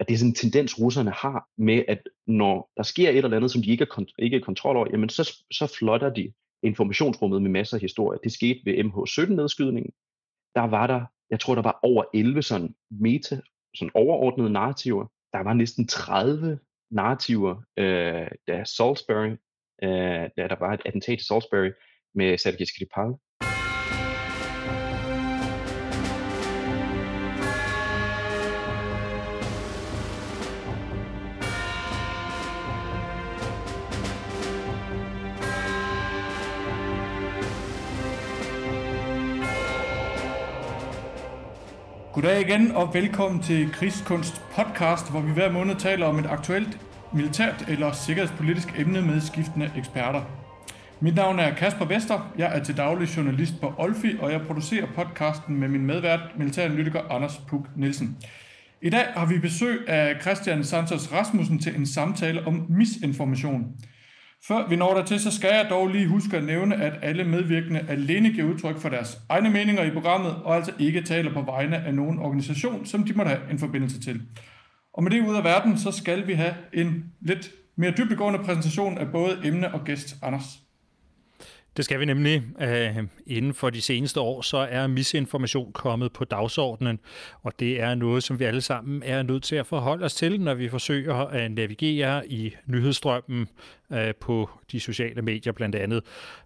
at det er sådan en tendens, russerne har med, at når der sker et eller andet, som de ikke er, ikke er kontrol over, jamen så, så flotter de informationsrummet med masser af historier. Det skete ved MH17-nedskydningen. Der var der, jeg tror, der var over 11 sådan meta, sådan overordnede narrativer. Der var næsten 30 narrativer, øh, da Salisbury, øh, da der var et attentat i Salisbury med Sergej Skripal, Goddag igen og velkommen til Krigskunst podcast, hvor vi hver måned taler om et aktuelt militært eller sikkerhedspolitisk emne med skiftende eksperter. Mit navn er Kasper Vester, jeg er til daglig journalist på Olfi, og jeg producerer podcasten med min medvært, militæranalytiker Anders Puk Nielsen. I dag har vi besøg af Christian Santos Rasmussen til en samtale om misinformation. Før vi når der til, så skal jeg dog lige huske at nævne, at alle medvirkende alene giver udtryk for deres egne meninger i programmet, og altså ikke taler på vegne af nogen organisation, som de måtte have en forbindelse til. Og med det ud af verden, så skal vi have en lidt mere dybdegående præsentation af både emne og gæst. Anders. Det skal vi nemlig. Uh, inden for de seneste år, så er misinformation kommet på dagsordenen, og det er noget, som vi alle sammen er nødt til at forholde os til, når vi forsøger at navigere i nyhedsstrømmen øh, på de sociale medier blandt andet.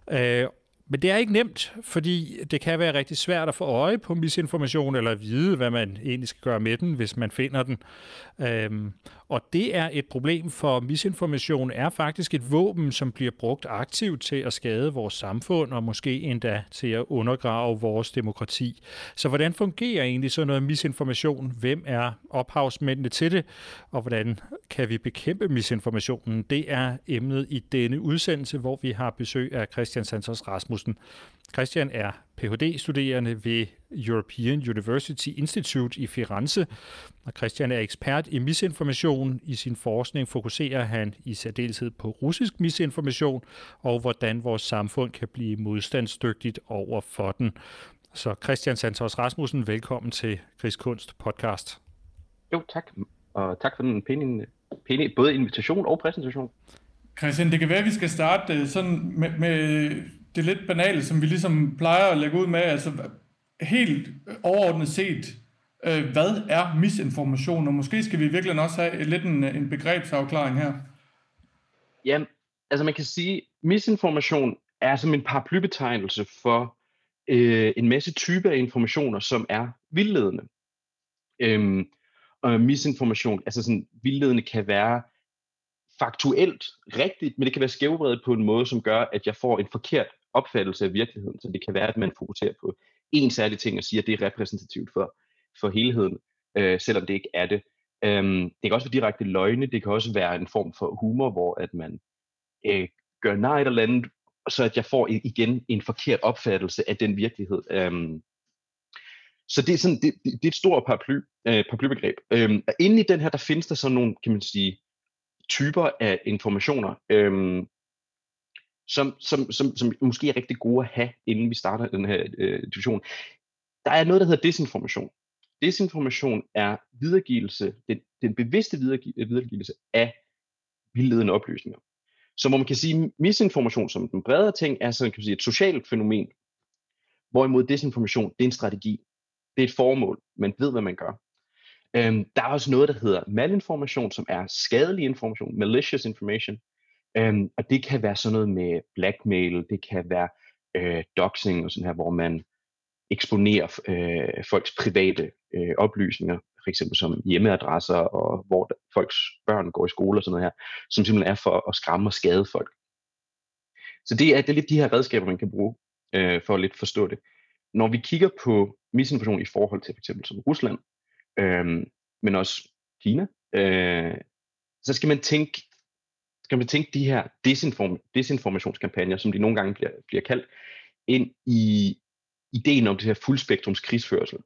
Uh, men det er ikke nemt, fordi det kan være rigtig svært at få øje på misinformation, eller vide, hvad man egentlig skal gøre med den, hvis man finder den. Øhm, og det er et problem, for misinformation er faktisk et våben, som bliver brugt aktivt til at skade vores samfund, og måske endda til at undergrave vores demokrati. Så hvordan fungerer egentlig sådan noget misinformation? Hvem er ophavsmændene til det? Og hvordan kan vi bekæmpe misinformationen? Det er emnet i denne udsendelse, hvor vi har besøg af Christian Santos Rasmussen. Christian er Ph.D.-studerende ved European University Institute i Firenze, og Christian er ekspert i misinformation. I sin forskning fokuserer han i særdeleshed på russisk misinformation og hvordan vores samfund kan blive modstandsdygtigt over for den. Så Christian Santos Rasmussen, velkommen til Krigskunst podcast. Jo, tak. Og tak for den pæne, pæne både invitation og præsentation. Christian, det kan være, at vi skal starte øh, sådan med, med det lidt banale, som vi ligesom plejer at lægge ud med, altså helt overordnet set, øh, hvad er misinformation? Og måske skal vi virkelig også have lidt en, en begrebsafklaring her. Ja, altså man kan sige, misinformation er som en paraplybetegnelse for øh, en masse typer af informationer, som er vildledende. Øhm, og misinformation, altså sådan vildledende kan være faktuelt rigtigt, men det kan være skævvredet på en måde, som gør, at jeg får en forkert opfattelse af virkeligheden. Så det kan være, at man fokuserer på en særlig ting og siger, at det er repræsentativt for, for helheden, øh, selvom det ikke er det. Øhm, det kan også være direkte løgne, det kan også være en form for humor, hvor at man øh, gør nej et eller andet, så at jeg får igen en forkert opfattelse af den virkelighed. Øhm, så det er, sådan, det, det er et stort paraply, øh, paraplybegreb. Øhm, inde i den her, der findes der sådan nogle, kan man sige, typer af informationer. Øhm, som, som, som, som måske er rigtig gode at have, inden vi starter den her øh, diskussion. Der er noget, der hedder desinformation. Desinformation er videregivelse, den, den bevidste videregivelse øh, af vildledende oplysninger. Så hvor man kan sige, misinformation som den bredere ting er sådan, kan man sige, et socialt fænomen, hvorimod desinformation, det er en strategi. Det er et formål. Man ved, hvad man gør. Øhm, der er også noget, der hedder malinformation, som er skadelig information, malicious information, Øhm, og det kan være sådan noget med blackmail, det kan være øh, doxing og sådan her, hvor man eksponerer øh, folks private øh, oplysninger, for eksempel som hjemmeadresser og hvor der, folks børn går i skole og sådan noget her, som simpelthen er for at skræmme og skade folk. Så det er, det er lidt de her redskaber, man kan bruge øh, for at lidt forstå det. Når vi kigger på misinformation i forhold til f.eks. som Rusland, øh, men også Kina, øh, så skal man tænke skal man tænke de her desinform, desinformationskampagner, som de nogle gange bliver, bliver kaldt, ind i ideen om det her fuldspektrums krigsførsel.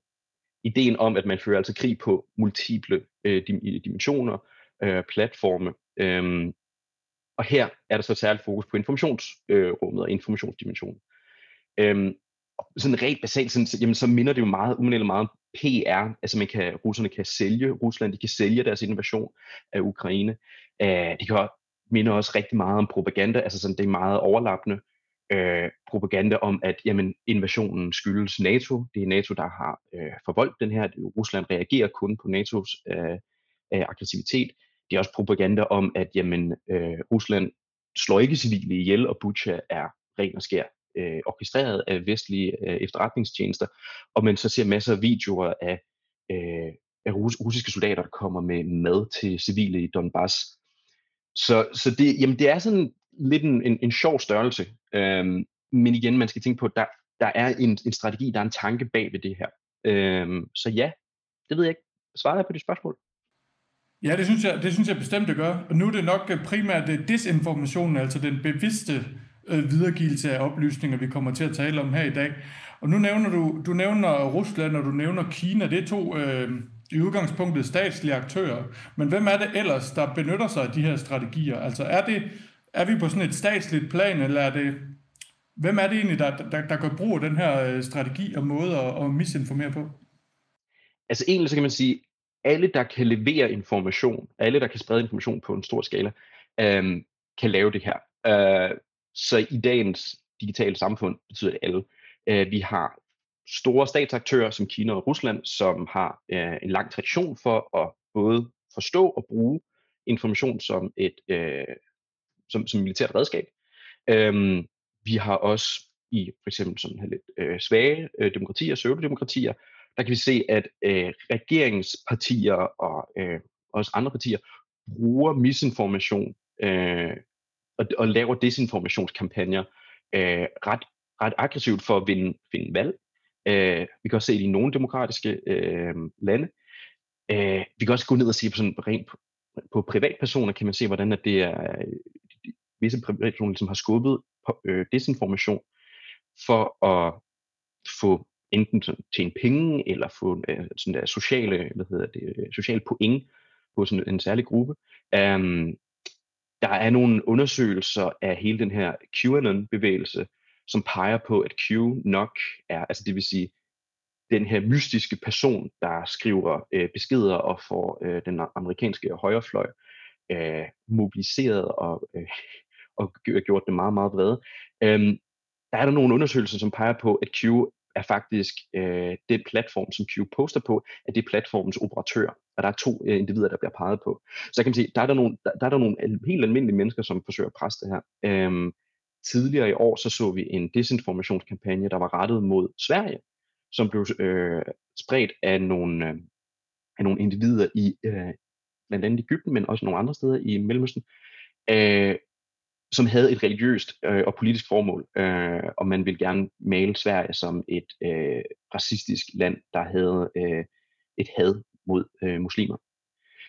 Ideen om, at man fører altså krig på multiple øh, dimensioner, øh, platforme. Øh, og her er der så særligt fokus på informationsrummet øh, og informationsdimensionen. Øh, sådan rent basalt, sådan, jamen, så minder det jo meget, meget PR, altså man kan, russerne kan sælge, Rusland de kan sælge deres invasion af Ukraine. Øh, uh, de kan minder også rigtig meget om propaganda, altså sådan, det er meget overlappende øh, propaganda om, at jamen, invasionen skyldes NATO. Det er NATO, der har øh, forvoldt den her. Rusland reagerer kun på NATO's øh, øh, aggressivitet. Det er også propaganda om, at jamen, øh, Rusland slår ikke civile ihjel, og Bucha er ren og skær øh, orkestreret af vestlige øh, efterretningstjenester, og man så ser masser af videoer af, øh, af rus- russiske soldater, der kommer med mad til civile i Donbass. Så, så det, jamen, det er sådan lidt en, en, en sjov størrelse, øhm, men igen, man skal tænke på, at der, der er en, en strategi, der er en tanke bag ved det her. Øhm, så ja, det ved jeg ikke. Svarer jeg på dit spørgsmål? Ja, det synes jeg, det synes jeg bestemt, det gør. Og nu er det nok øh, primært øh, desinformationen, altså den bevidste øh, videregivelse af oplysninger, vi kommer til at tale om her i dag. Og nu nævner du, du nævner Rusland, og du nævner Kina. Det er to øh, i udgangspunktet statslige aktører. Men hvem er det ellers, der benytter sig af de her strategier? Altså er, det, er vi på sådan et statsligt plan, eller er det... Hvem er det egentlig, der, der, der gør brug af den her øh, strategi og måde at, at misinformere på? Altså egentlig så kan man sige, alle der kan levere information, alle der kan sprede information på en stor skala, øhm, kan lave det her. Øh, så i dagens digitale samfund betyder det alle. Øh, vi har store statsaktører som Kina og Rusland, som har øh, en lang tradition for at både forstå og bruge information som et øh, som, som militært redskab. Øhm, vi har også i for eksempel sådan her lidt øh, svage øh, demokratier, pseudodemokratier, der kan vi se, at øh, regeringspartier og øh, også andre partier bruger misinformation øh, og, og laver desinformationskampagner øh, ret, ret aggressivt for at vinde, vinde valg. Øh, vi kan også se det i nogle demokratiske øh, lande. Øh, vi kan også gå ned og se på sådan rent på, på privatpersoner, kan man se, hvordan at det er øh, visse privatpersoner ligesom har skubbet øh, desinformation for at få enten tjene penge eller få øh, sådan der sociale, hvad hedder det, øh, sociale point på sådan en særlig gruppe. Um, der er nogle undersøgelser af hele den her QAnon-bevægelse, som peger på, at Q nok er, altså det vil sige, den her mystiske person, der skriver øh, beskeder og får øh, den amerikanske højrefløj øh, mobiliseret og, øh, og gjort det meget, meget vrede. Øhm, der er der nogle undersøgelser, som peger på, at Q er faktisk øh, den platform, som Q poster på, at det er platformens operatør. Og der er to øh, individer, der bliver peget på. Så jeg kan sige, der er der nogle, der, der er der nogle helt almindelige mennesker, som forsøger at presse det her. Øhm, tidligere i år, så så vi en desinformationskampagne, der var rettet mod Sverige, som blev øh, spredt af nogle, øh, af nogle individer i øh, blandt andet Ægypten, men også nogle andre steder i Mellemøsten, øh, som havde et religiøst øh, og politisk formål, øh, og man ville gerne male Sverige som et øh, racistisk land, der havde øh, et had mod øh, muslimer.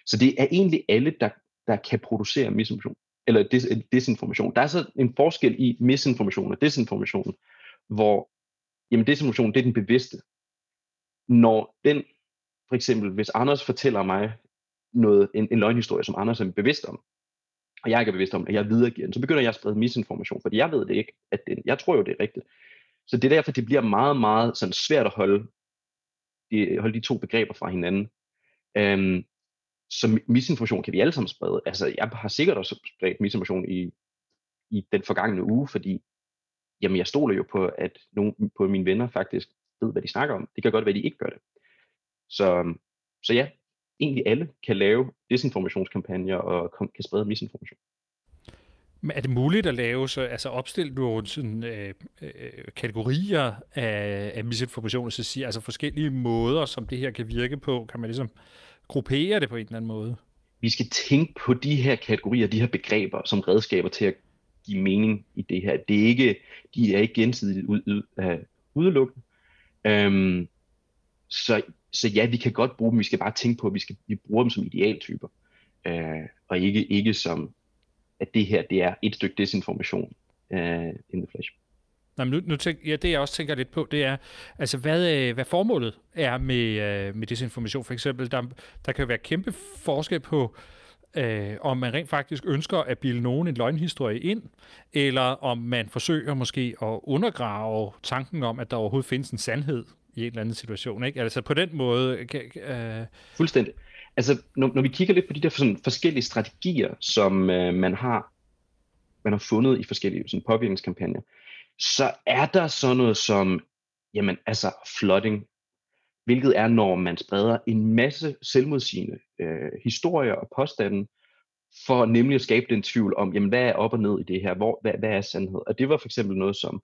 Så det er egentlig alle, der, der kan producere misinformation, eller des, desinformation. Der er så en forskel i misinformation og desinformation, hvor jamen desinformation, det er den bevidste. Når den, for eksempel, hvis Anders fortæller mig noget, en, en løgnhistorie, som Anders er bevidst om, og jeg ikke er bevidst om, at jeg videregiver den, så begynder jeg at sprede misinformation, fordi jeg ved det ikke, at den, jeg tror jo, det er rigtigt. Så det er derfor, det bliver meget, meget sådan svært at holde de, holde de to begreber fra hinanden. Øhm, så misinformation kan vi alle sammen sprede. Altså, jeg har sikkert også spredt misinformation i, i den forgangne uge, fordi jamen, jeg stoler jo på, at nogle på mine venner faktisk ved, hvad de snakker om. Det kan godt være, at de ikke gør det. Så, så ja, egentlig alle kan lave desinformationskampagner og kan sprede misinformation. Men er det muligt at lave, så, altså opstille nogle sådan, øh, øh, kategorier af, af misinformation, så sige, altså forskellige måder, som det her kan virke på? Kan man ligesom gruppere det på en eller anden måde? Vi skal tænke på de her kategorier, de her begreber, som redskaber til at give mening i det her. Det er ikke, de er ikke gensidigt ud, ud, uh, udelukkende. Um, så, så ja, vi kan godt bruge dem. Vi skal bare tænke på, at vi, skal, vi bruger dem som idealtyper. Uh, og ikke, ikke som, at det her det er et stykke desinformation uh, in the flesh. Nå, men nu, nu tænk, ja, det jeg også tænker lidt på, det er, altså hvad, øh, hvad formålet er med, øh, med desinformation. For eksempel, der, der kan jo være kæmpe forskel på, øh, om man rent faktisk ønsker at bilde nogen en løgnhistorie ind, eller om man forsøger måske at undergrave tanken om, at der overhovedet findes en sandhed i en eller anden situation. Ikke? Altså på den måde... Øh... øh Fuldstændig. Altså når, når vi kigger lidt på de der sådan, forskellige strategier, som øh, man har man har fundet i forskellige sådan, påvirkningskampagner, så er der sådan noget som, jamen altså flooding, hvilket er, når man spreder en masse selvmodsigende øh, historier og påstande, for nemlig at skabe den tvivl om, jamen hvad er op og ned i det her, Hvor, hvad, hvad er sandhed? Og det var for eksempel noget som,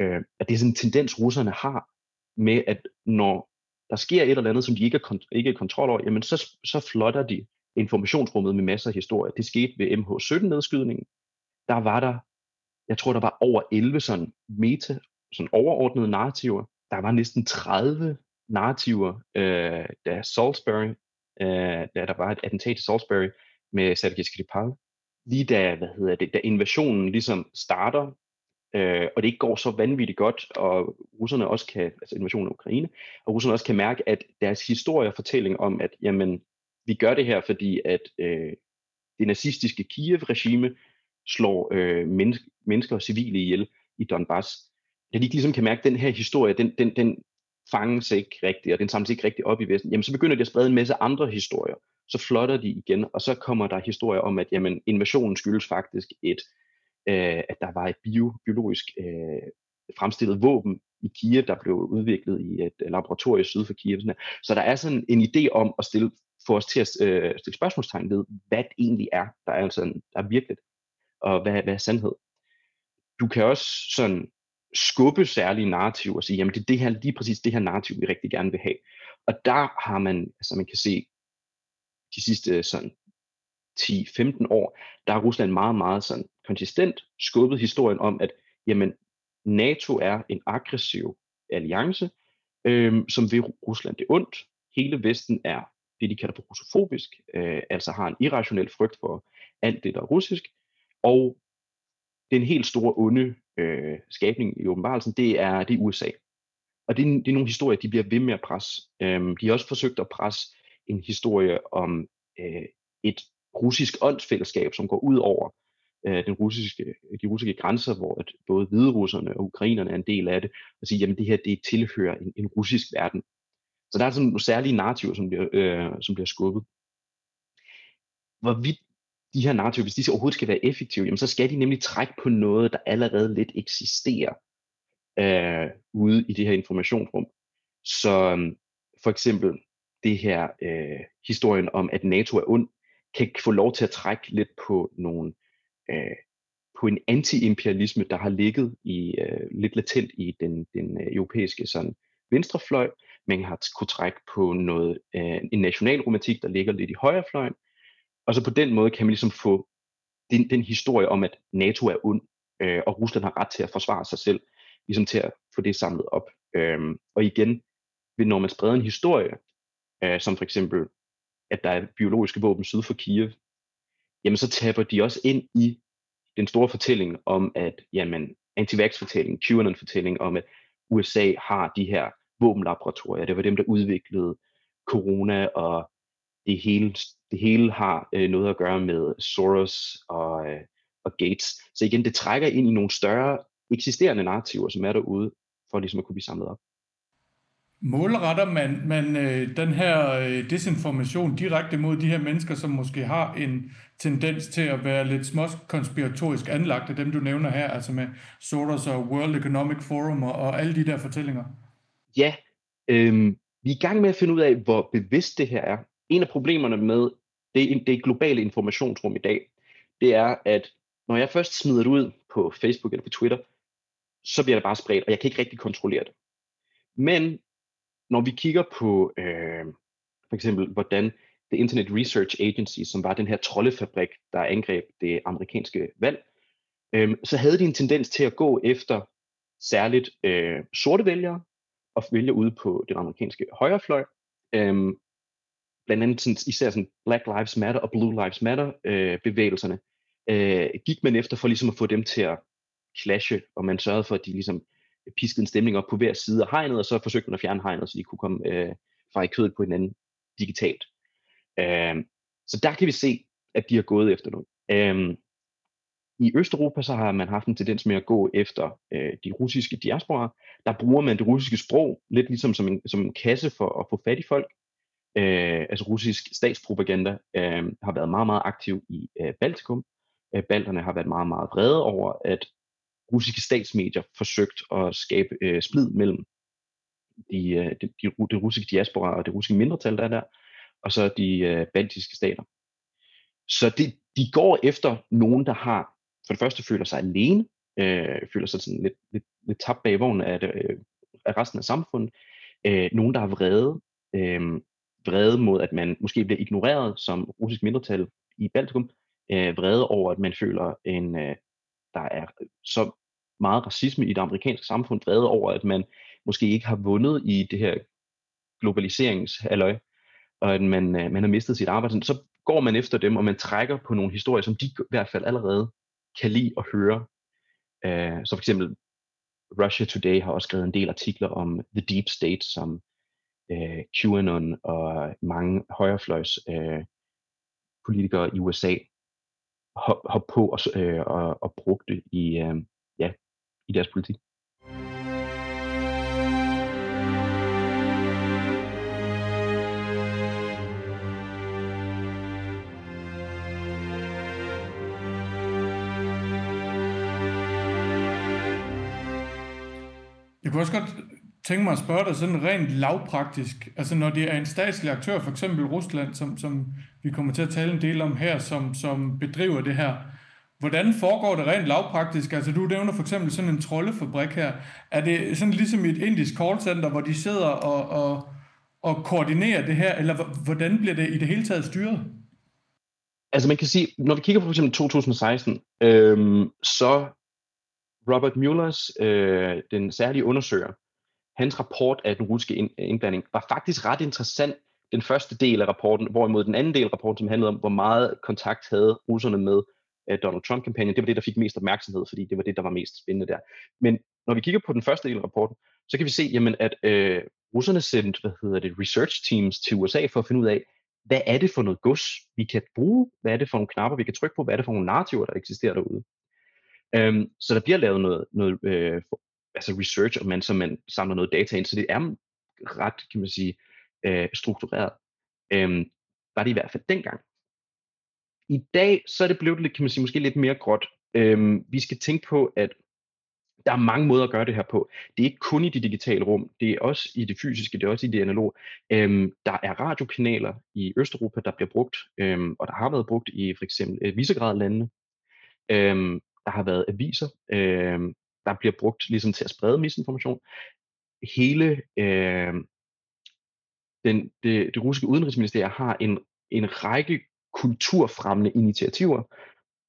øh, at det er sådan en tendens, russerne har med, at når der sker et eller andet, som de ikke er, kont- ikke er kontrol over, jamen så, så flotter de informationsrummet med masser af historier. Det skete ved MH17-nedskydningen. Der var der, jeg tror, der var over 11 sådan meta, sådan overordnede narrativer. Der var næsten 30 narrativer, øh, da Salisbury, øh, da der var et attentat i Salisbury med Sergej Skripal. Lige da, hvad hedder det, da invasionen ligesom starter, øh, og det ikke går så vanvittigt godt, og russerne også kan, altså invasionen af Ukraine, og russerne også kan mærke, at deres historie og fortælling om, at jamen, vi gør det her, fordi at øh, det nazistiske Kiev-regime slår øh, mennesker, mennesker og civile ihjel i Donbass. Da de ligesom kan mærke, at den her historie, den, den, den fanges ikke rigtigt, og den samles ikke rigtigt op i Vesten, jamen så begynder de at sprede en masse andre historier. Så flotter de igen, og så kommer der historier om, at jamen, invasionen skyldes faktisk et øh, at der var et bio, biologisk øh, fremstillet våben i Kiev, der blev udviklet i et øh, laboratorium syd for Kiev. Sådan så der er sådan en idé om at stille, få os til at øh, stille spørgsmålstegn ved, hvad det egentlig er, der er, altså, en, der er virkeligt, og hvad, hvad er sandhed. Du kan også sådan skubbe særlige narrativer og sige, jamen det er det her, lige præcis det her narrativ, vi rigtig gerne vil have. Og der har man, altså man kan se, de sidste sådan 10-15 år, der har Rusland meget, meget sådan konsistent skubbet historien om, at jamen, NATO er en aggressiv alliance, øhm, som vil Rusland det ondt. Hele Vesten er det, de kalder for russofobisk, øh, altså har en irrationel frygt for alt det, der er russisk. Og den helt store onde øh, skabning i åbenbarelsen, det er, det er USA. Og det er, det er nogle historier, de bliver ved med at presse. Øhm, de har også forsøgt at presse en historie om øh, et russisk åndsfællesskab, som går ud over øh, den russiske, de russiske grænser, hvor at både hvide russerne og ukrainerne er en del af det, og sige, jamen det her det tilhører en, en russisk verden. Så der er sådan nogle særlige narrativer, som bliver, øh, som bliver skubbet. Hvorvidt de her narrativer, hvis de overhovedet skal være effektive, jamen så skal de nemlig trække på noget, der allerede lidt eksisterer øh, ude i det her informationsrum. Så øhm, for eksempel det her øh, historien om, at NATO er ond, kan få lov til at trække lidt på nogle øh, på en anti-imperialisme, der har ligget i øh, lidt latent i den, den øh, europæiske sådan venstrefløj. Man har kunne trække på noget øh, en nationalromantik, der ligger lidt i højrefløjen. Og så på den måde kan man ligesom få den, den historie om, at NATO er ond, øh, og Rusland har ret til at forsvare sig selv, ligesom til at få det samlet op. Øhm, og igen, når man spreder en historie, øh, som for eksempel at der er biologiske våben syd for Kiev, jamen så taber de også ind i den store fortælling om, at jamen, anti-vax-fortælling, QAnon-fortælling om, at USA har de her våbenlaboratorier. Det var dem, der udviklede corona, og det hele, det hele har øh, noget at gøre med Soros og, øh, og Gates. Så igen, det trækker ind i nogle større eksisterende narrativer, som er derude, for ligesom at kunne blive samlet op. Målretter man, man øh, den her øh, desinformation direkte mod de her mennesker, som måske har en tendens til at være lidt småkonspiratorisk anlagt af dem, du nævner her, altså med Soros og World Economic Forum og, og alle de der fortællinger? Ja, øhm, vi er i gang med at finde ud af, hvor bevidst det her er. En af problemerne med det, det globale informationsrum i dag, det er, at når jeg først smider det ud på Facebook eller på Twitter, så bliver det bare spredt, og jeg kan ikke rigtig kontrollere det. Men når vi kigger på øh, for eksempel, hvordan The Internet Research Agency, som var den her troldefabrik, der angreb det amerikanske valg, øh, så havde de en tendens til at gå efter særligt øh, sorte vælgere og vælgere ude på den amerikanske højrefløj. Øh, blandt andet sådan, især sådan Black Lives Matter og Blue Lives Matter øh, bevægelserne, øh, gik man efter for ligesom at få dem til at clashe, og man sørgede for, at de ligesom piskede en stemning op på hver side af hegnet, og så forsøgte man at fjerne hegnet, så de kunne komme øh, fra i kødet på hinanden digitalt. Øh, så der kan vi se, at de har gået efter noget. Øh, I Østeuropa så har man haft en tendens med at gå efter øh, de russiske diasporer. Der bruger man det russiske sprog lidt ligesom som en, som en kasse for at få fat i folk. Øh, altså russisk statspropaganda øh, har været meget, meget aktiv i øh, Baltikum. Øh, balterne har været meget, meget vrede over, at russiske statsmedier forsøgt at skabe øh, splid mellem de, øh, de, de, de russiske diaspora og det russiske mindretal, der er der, og så de øh, baltiske stater. Så de, de går efter nogen, der har, for det første føler sig alene, øh, føler sig sådan lidt, lidt, lidt tabt bag vognen af, det, øh, af resten af samfundet, øh, nogen, der er vrede, øh, vrede mod, at man måske bliver ignoreret som russisk mindretal i Baltikum, øh, vrede over, at man føler, en, øh, der er så meget racisme i det amerikanske samfund, vrede over, at man måske ikke har vundet i det her globaliseringshalløj, og at man, øh, man har mistet sit arbejde, så går man efter dem, og man trækker på nogle historier, som de i hvert fald allerede kan lide at høre. Øh, så for eksempel Russia Today har også skrevet en del artikler om The Deep State, som øh, QAnon og mange højrefløjs øh, politikere i USA har, har på og, øh, og, og brugte det i, øh, ja, i deres politik. Jeg kunne også godt tænke mig at spørge dig sådan rent lavpraktisk, altså når det er en statslig aktør, for eksempel Rusland, som, som vi kommer til at tale en del om her, som, som bedriver det her, hvordan foregår det rent lavpraktisk? Altså du nævner for eksempel sådan en troldefabrik her. Er det sådan ligesom i et indisk callcenter, hvor de sidder og, og, og koordinerer det her, eller hvordan bliver det i det hele taget styret? Altså man kan sige, når vi kigger på for eksempel 2016, øhm, så Robert Muellers, øh, den særlige undersøger, hans rapport af den russiske øh, indblanding var faktisk ret interessant, den første del af rapporten, hvorimod den anden del af rapporten, som handlede om, hvor meget kontakt havde russerne med uh, Donald Trump-kampagnen, det var det, der fik mest opmærksomhed, fordi det var det, der var mest spændende der. Men når vi kigger på den første del af rapporten, så kan vi se, jamen, at øh, russerne sendte hvad hedder det, research teams til USA for at finde ud af, hvad er det for noget gods, vi kan bruge, hvad er det for nogle knapper, vi kan trykke på, hvad er det for nogle narrativer, der eksisterer derude. Um, så der bliver lavet noget, noget øh, altså research, og man, så man samler noget data ind, så det er ret, kan man sige, øh, struktureret. Um, var det i hvert fald dengang. I dag, så er det blevet lidt, kan man sige, måske lidt mere gråt. Um, vi skal tænke på, at der er mange måder at gøre det her på. Det er ikke kun i det digitale rum, det er også i det fysiske, det er også i det analoge. Øhm, der er radiokanaler i Østeuropa, der bliver brugt, øhm, og der har været brugt i for eksempel øh, Visegrad-landene. Øhm, der har været aviser, øhm, der bliver brugt ligesom til at sprede misinformation. Hele øh, den, det, det russiske udenrigsministerium har en, en række kulturfremmende initiativer,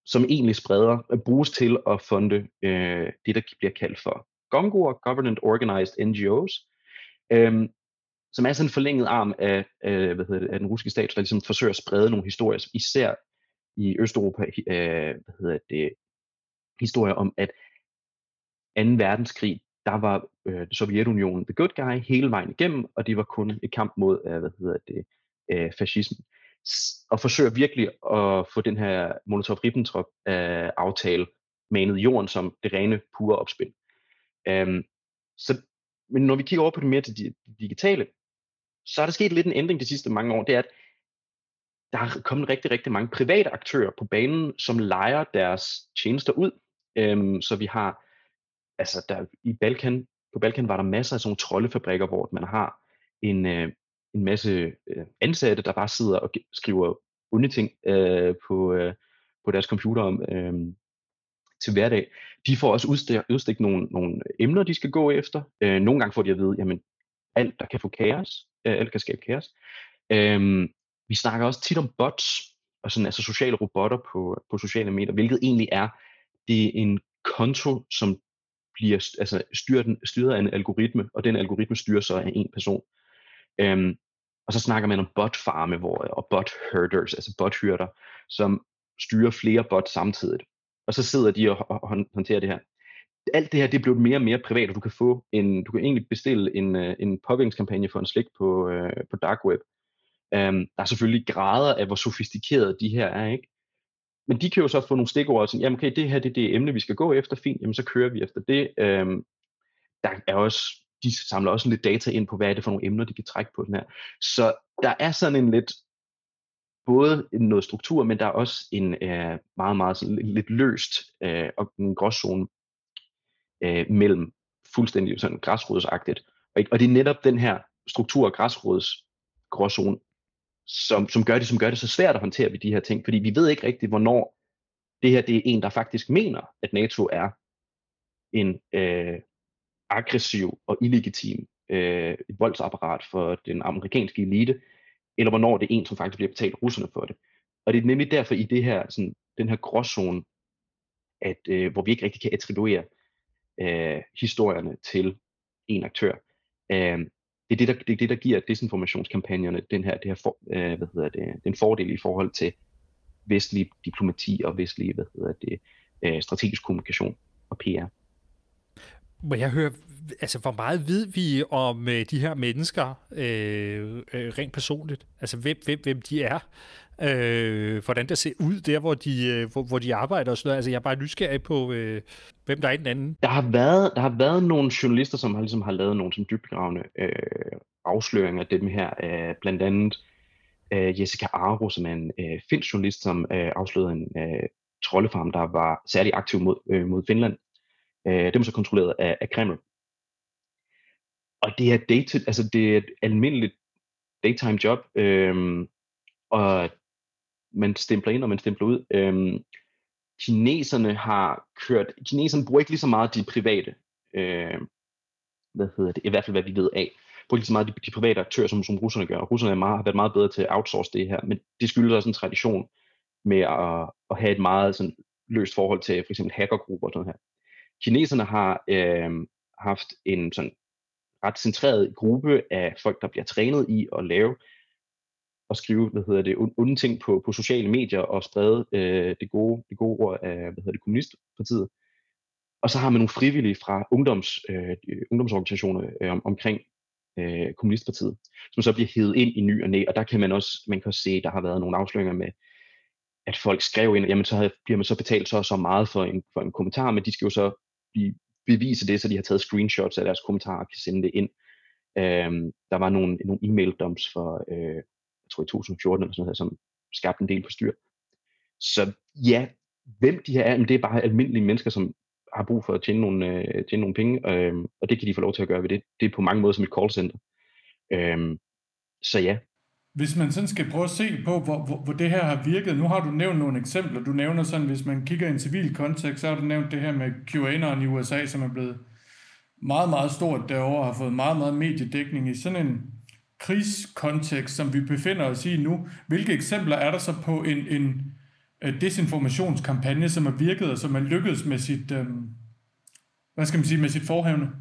som egentlig spreder, øh, bruges til at funde øh, det, der bliver kaldt for GONGO'er, Government Organized NGOs, øh, som er sådan en forlænget arm af, øh, hvad hedder det, af den russiske stat, der ligesom forsøger at sprede nogle historier, især i Østeuropa, øh, hvad hedder det, historie om, at 2. verdenskrig, der var øh, Sovjetunionen the good guy hele vejen igennem, og det var kun et kamp mod, øh, hvad hedder det, øh, fascismen. Og forsøger virkelig at få den her Molotov-Ribbentrop-aftale øh, manet jorden som det rene, pure opspil. Øhm, så, men når vi kigger over på det mere til det digitale, så er der sket lidt en ændring de sidste mange år. Det er, at der er kommet rigtig, rigtig mange private aktører på banen, som leger deres tjenester ud Øhm, så vi har, altså der, i Balkan, på Balkan var der masser af sådan nogle troldefabrikker, hvor man har en, øh, en masse øh, ansatte, der bare sidder og skriver onde ting øh, på, øh, på deres computer øh, til hverdag. De får også udstik, udstik nogle, nogle emner, de skal gå efter. Øh, nogle gange får de at vide, jamen alt, der kan få kaos, øh, alt kan skabe kaos. Øh, vi snakker også tit om bots, og sådan, altså sociale robotter på, på sociale medier, hvilket egentlig er det er en konto, som bliver altså styret, styret af en algoritme, og den algoritme styrer så af en person. Øhm, og så snakker man om botfarme hvor, og bot herders, altså bothyrder, som styrer flere bots samtidig. Og så sidder de og, og håndterer det her. Alt det her, det er blevet mere og mere privat, og du kan få en, du kan egentlig bestille en, øh, en påvirkningskampagne for en slik på, øh, på dark web. Øhm, der er selvfølgelig grader af, hvor sofistikerede de her er, ikke? Men de kan jo så få nogle stikord og sige, jamen okay, det her det er det emne, vi skal gå efter, fint, jamen så kører vi efter det. Øhm, der er også, de samler også lidt data ind på, hvad er det for nogle emner, de kan trække på den her. Så der er sådan en lidt, både noget struktur, men der er også en øh, meget, meget sådan lidt løst øh, og en gråzone øh, mellem fuldstændig sådan græsrodsagtigt. Og, og det er netop den her struktur og græsrods gråzone, som, som, gør det, som gør det så svært at håndtere ved de her ting, fordi vi ved ikke rigtigt, hvornår det her det er en, der faktisk mener, at NATO er en øh, aggressiv og illegitim øh, et voldsapparat for den amerikanske elite, eller hvornår det er en, som faktisk bliver betalt russerne for det. Og det er nemlig derfor i det her, sådan, den her gråzone, at, øh, hvor vi ikke rigtig kan attribuere øh, historierne til en aktør. Øh, det, er det, der, det er det, der giver desinformationskampagnerne den her, det her for, øh, hvad hedder det, den fordel i forhold til vestlig diplomati og vestlig hvad hedder det, øh, strategisk kommunikation og PR. Må jeg høre, altså hvor meget ved vi om øh, de her mennesker øh, øh, rent personligt? Altså hvem, hvem, hvem de er? Øh, hvordan det ser ud der, hvor de, øh, hvor, hvor de arbejder og sådan noget. Altså jeg er bare nysgerrig på, øh, hvem der er i den anden. Der har været, der har været nogle journalister, som har, ligesom har lavet nogle som dybgravende øh, afsløringer af dem her. Øh, blandt andet øh, Jessica Aro, som er en øh, finsk journalist, som øh, afslørede en øh, troldefarm, der var særlig aktiv mod, øh, mod Finland Øh, det var så kontrolleret af, af Kreml. Og det er, dated, altså det er et almindeligt daytime job, øh, og man stempler ind, og man stempler ud. Øhm, kineserne har kørt, kineserne bruger ikke lige så meget de private, øh, hvad hedder det, i hvert fald hvad vi ved af, bruger ikke så meget de, de private aktører, som, som russerne gør. Russerne er meget, har været meget bedre til at outsource det her, men det skyldes også en tradition med at, at have et meget sådan, løst forhold til for eksempel hackergrupper og sådan her kineserne har øh, haft en sådan ret centreret gruppe af folk, der bliver trænet i at lave at skrive, hvad hedder det, onde ting på, på sociale medier og sprede øh, det, gode, det gode ord af, hvad hedder det, kommunistpartiet. Og så har man nogle frivillige fra ungdoms, øh, øh, ungdomsorganisationer øh, om, omkring øh, kommunistpartiet, som så bliver hævet ind i ny og næ, og der kan man også, man kan også se, der har været nogle afsløringer med, at folk skrev ind, jamen så bliver man så betalt så så meget for en, for en kommentar, men de skal jo så bevise det, så de har taget screenshots af deres kommentarer og kan sende det ind. Øhm, der var nogle, nogle e-mail dumps for, øh, jeg tror i 2014 eller sådan noget, som skabte en del på styr. Så ja, hvem de her er, men det er bare almindelige mennesker, som har brug for at tjene nogle, øh, tjene nogle penge, øh, og det kan de få lov til at gøre ved det. Det er på mange måder som et callcenter. Øh, så ja, hvis man sådan skal prøve at se på, hvor, hvor, hvor det her har virket, nu har du nævnt nogle eksempler. Du nævner sådan, hvis man kigger i en civil kontekst, så har du nævnt det her med QAnon i USA, som er blevet meget, meget stort derovre, og har fået meget, meget mediedækning i sådan en krigskontekst, som vi befinder os i nu. Hvilke eksempler er der så på en, en øh, desinformationskampagne, som har virket, og som er lykkedes med sit, um, hvad skal man sige, med sit forhævne?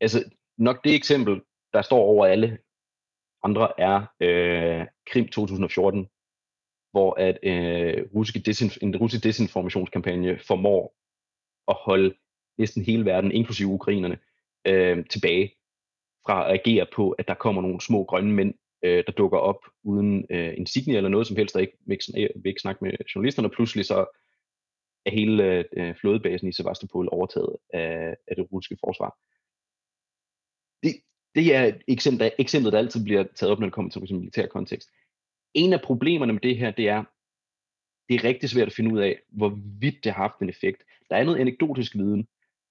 Altså, nok det eksempel, der står over alle andre er øh, Krim 2014, hvor at øh, russiske desinf- en russisk desinformationskampagne formår at holde næsten hele verden, inklusive ukrainerne, øh, tilbage fra at agere på, at der kommer nogle små grønne mænd, øh, der dukker op uden øh, insignia eller noget som helst, der ikke vil, øh, vil ikke snakke med journalisterne, og pludselig så er hele øh, flådebasen i Sevastopol overtaget af, af det russiske forsvar. Det, det er et eksempel, der, eksemplet, der altid bliver taget op, når det kommer til en militær kontekst. En af problemerne med det her, det er, det er rigtig svært at finde ud af, hvorvidt det har haft en effekt. Der er noget anekdotisk viden,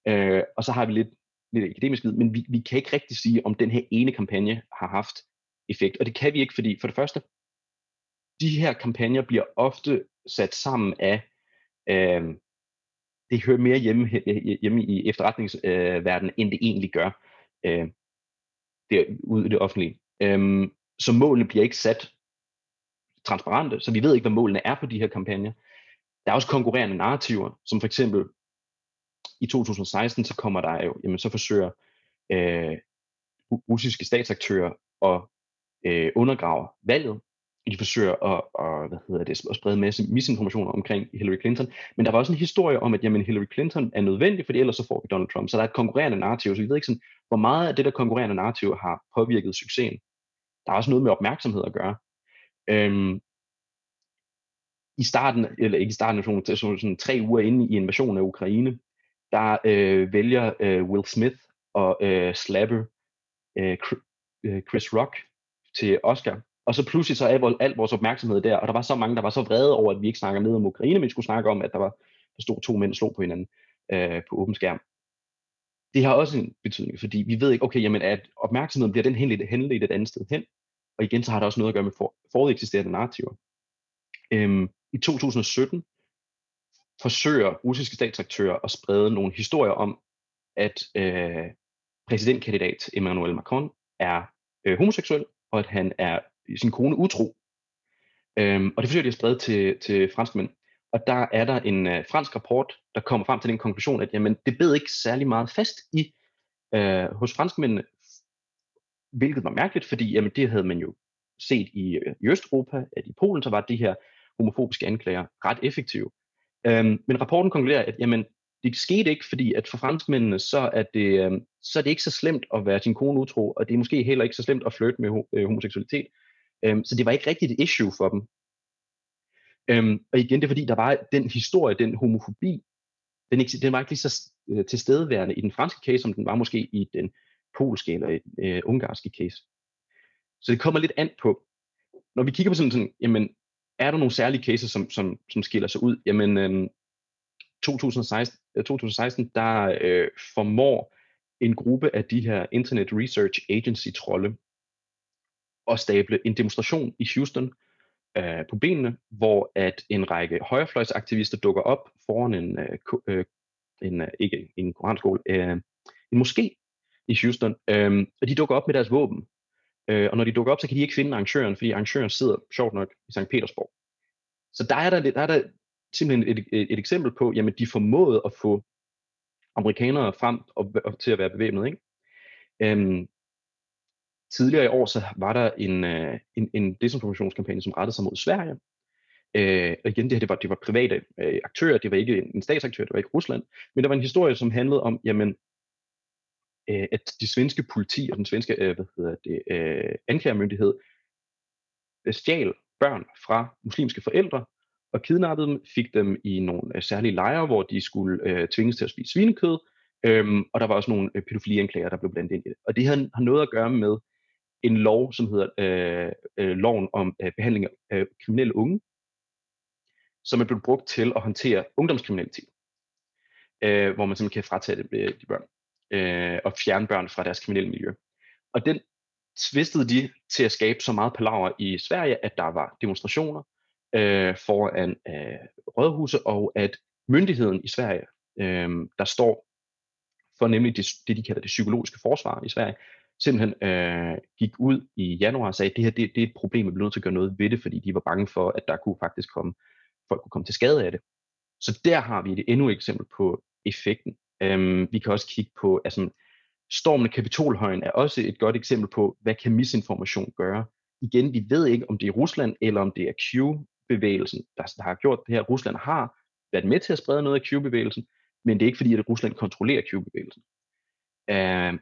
øh, og så har vi lidt, lidt akademisk vid, men vi, vi kan ikke rigtig sige, om den her ene kampagne har haft effekt. Og det kan vi ikke, fordi for det første, de her kampagner bliver ofte sat sammen af, øh, det hører mere hjemme, hjemme i efterretningsverdenen, øh, end det egentlig gør. Øh, der, ud i det offentlige. Øh, så målene bliver ikke sat transparente, så vi ved ikke, hvad målene er på de her kampagner. Der er også konkurrerende narrativer, som for eksempel i 2016, så kommer der jo, jamen så forsøger øh, russiske statsaktører at øh, undergrave valget de forsøger at, at, hvad hedder det, at sprede en masse misinformationer omkring Hillary Clinton. Men der var også en historie om, at jamen, Hillary Clinton er nødvendig, fordi ellers så får vi Donald Trump. Så der er et konkurrerende narrativ, så vi ved ikke sådan, hvor meget af det der konkurrerende narrativ har påvirket succesen. Der er også noget med opmærksomhed at gøre. Øhm, i starten, eller ikke i starten, sådan, sådan, sådan tre uger inde i invasionen af Ukraine, der øh, vælger øh, Will Smith og øh, slapper øh, øh, Chris Rock til Oscar. Og så pludselig så er alt vores opmærksomhed der, og der var så mange, der var så vrede over, at vi ikke snakker med om Ukraine, men vi skulle snakke om, at der var der stod to mænd og slog på hinanden øh, på åben skærm. Det har også en betydning, fordi vi ved ikke, okay, jamen at opmærksomheden bliver den henledt, henledt et andet sted hen, og igen så har det også noget at gøre med for, foreksisterende narrativer. Øhm, I 2017 forsøger russiske statsaktører at sprede nogle historier om, at øh, præsidentkandidat Emmanuel Macron er øh, homoseksuel, og at han er sin kone utro. Øhm, og det forsøger de at sprede til, til franskmænd. Og der er der en øh, fransk rapport, der kommer frem til den konklusion, at jamen, det bed ikke særlig meget fast i øh, hos franskmændene, hvilket var mærkeligt, fordi jamen, det havde man jo set i, øh, i Østeuropa, at i Polen så var de her homofobiske anklager ret effektive. Øhm, men rapporten konkluderer, at jamen, det skete ikke, fordi at for franskmændene, så er, det, øhm, så er det ikke så slemt at være sin kone utro, og det er måske heller ikke så slemt at flytte med ho- øh, homoseksualitet. Øhm, så det var ikke rigtigt et issue for dem. Øhm, og igen, det er fordi, der var den historie, den homofobi, den, ikke, den var ikke lige så øh, tilstedeværende i den franske case, som den var måske i den polske eller øh, ungarske case. Så det kommer lidt an på, når vi kigger på sådan, sådan jamen, er der nogle særlige cases, som, som, som skiller sig ud? Jamen, øh, 2016, 2016 øh, der øh, formår en gruppe af de her Internet Research Agency trolde at stable en demonstration i Houston øh, på benene, hvor at en række højrefløjsaktivister dukker op foran en, øh, øh en øh, ikke en koranskole, øh, en moské i Houston, øh, og de dukker op med deres våben. Øh, og når de dukker op, så kan de ikke finde arrangøren, fordi arrangøren sidder, sjovt nok, i St. Petersborg. Så der er der, der, er der simpelthen et, et, et eksempel på, jamen de formåede at få amerikanere frem og, og til at være bevæbnet. Ikke? Øhm, tidligere i år så var der en, øh, en, en desinformationskampagne, som rettede sig mod Sverige. Øh, og igen, det her det var, det var private øh, aktører, det var ikke en, en statsaktør, det var ikke Rusland, men der var en historie, som handlede om, jamen, øh, at de svenske politi og den svenske øh, hvad hedder det, øh, anklagermyndighed øh, stjal børn fra muslimske forældre og kidnappede dem, fik dem i nogle øh, særlige lejre, hvor de skulle øh, tvinges til at spise svinekød, øhm, og der var også nogle øh, pædofilianklager, der blev blandet ind i det. Og det har, har noget at gøre med en lov, som hedder øh, øh, loven om øh, behandling af øh, kriminelle unge, som er blevet brugt til at håndtere ungdomskriminalitet, øh, hvor man simpelthen kan fratage det, øh, de børn øh, og fjerne børn fra deres kriminelle miljø. Og den tvistede de til at skabe så meget palaver i Sverige, at der var demonstrationer øh, foran øh, rådhuse, og at myndigheden i Sverige, øh, der står for nemlig det, det, de kalder det psykologiske forsvar i Sverige, simpelthen øh, gik ud i januar og sagde, at det her det, det er et problem, vi bliver nødt til at gøre noget ved det, fordi de var bange for, at der kunne faktisk komme, folk kunne komme til skade af det. Så der har vi et endnu et eksempel på effekten. Øhm, vi kan også kigge på, altså stormen af Kapitolhøjen er også et godt eksempel på, hvad kan misinformation gøre. Igen, vi ved ikke, om det er Rusland eller om det er Q-bevægelsen, der, der har gjort det her. Rusland har været med til at sprede noget af Q-bevægelsen, men det er ikke fordi, at Rusland kontrollerer Q-bevægelsen. Øh,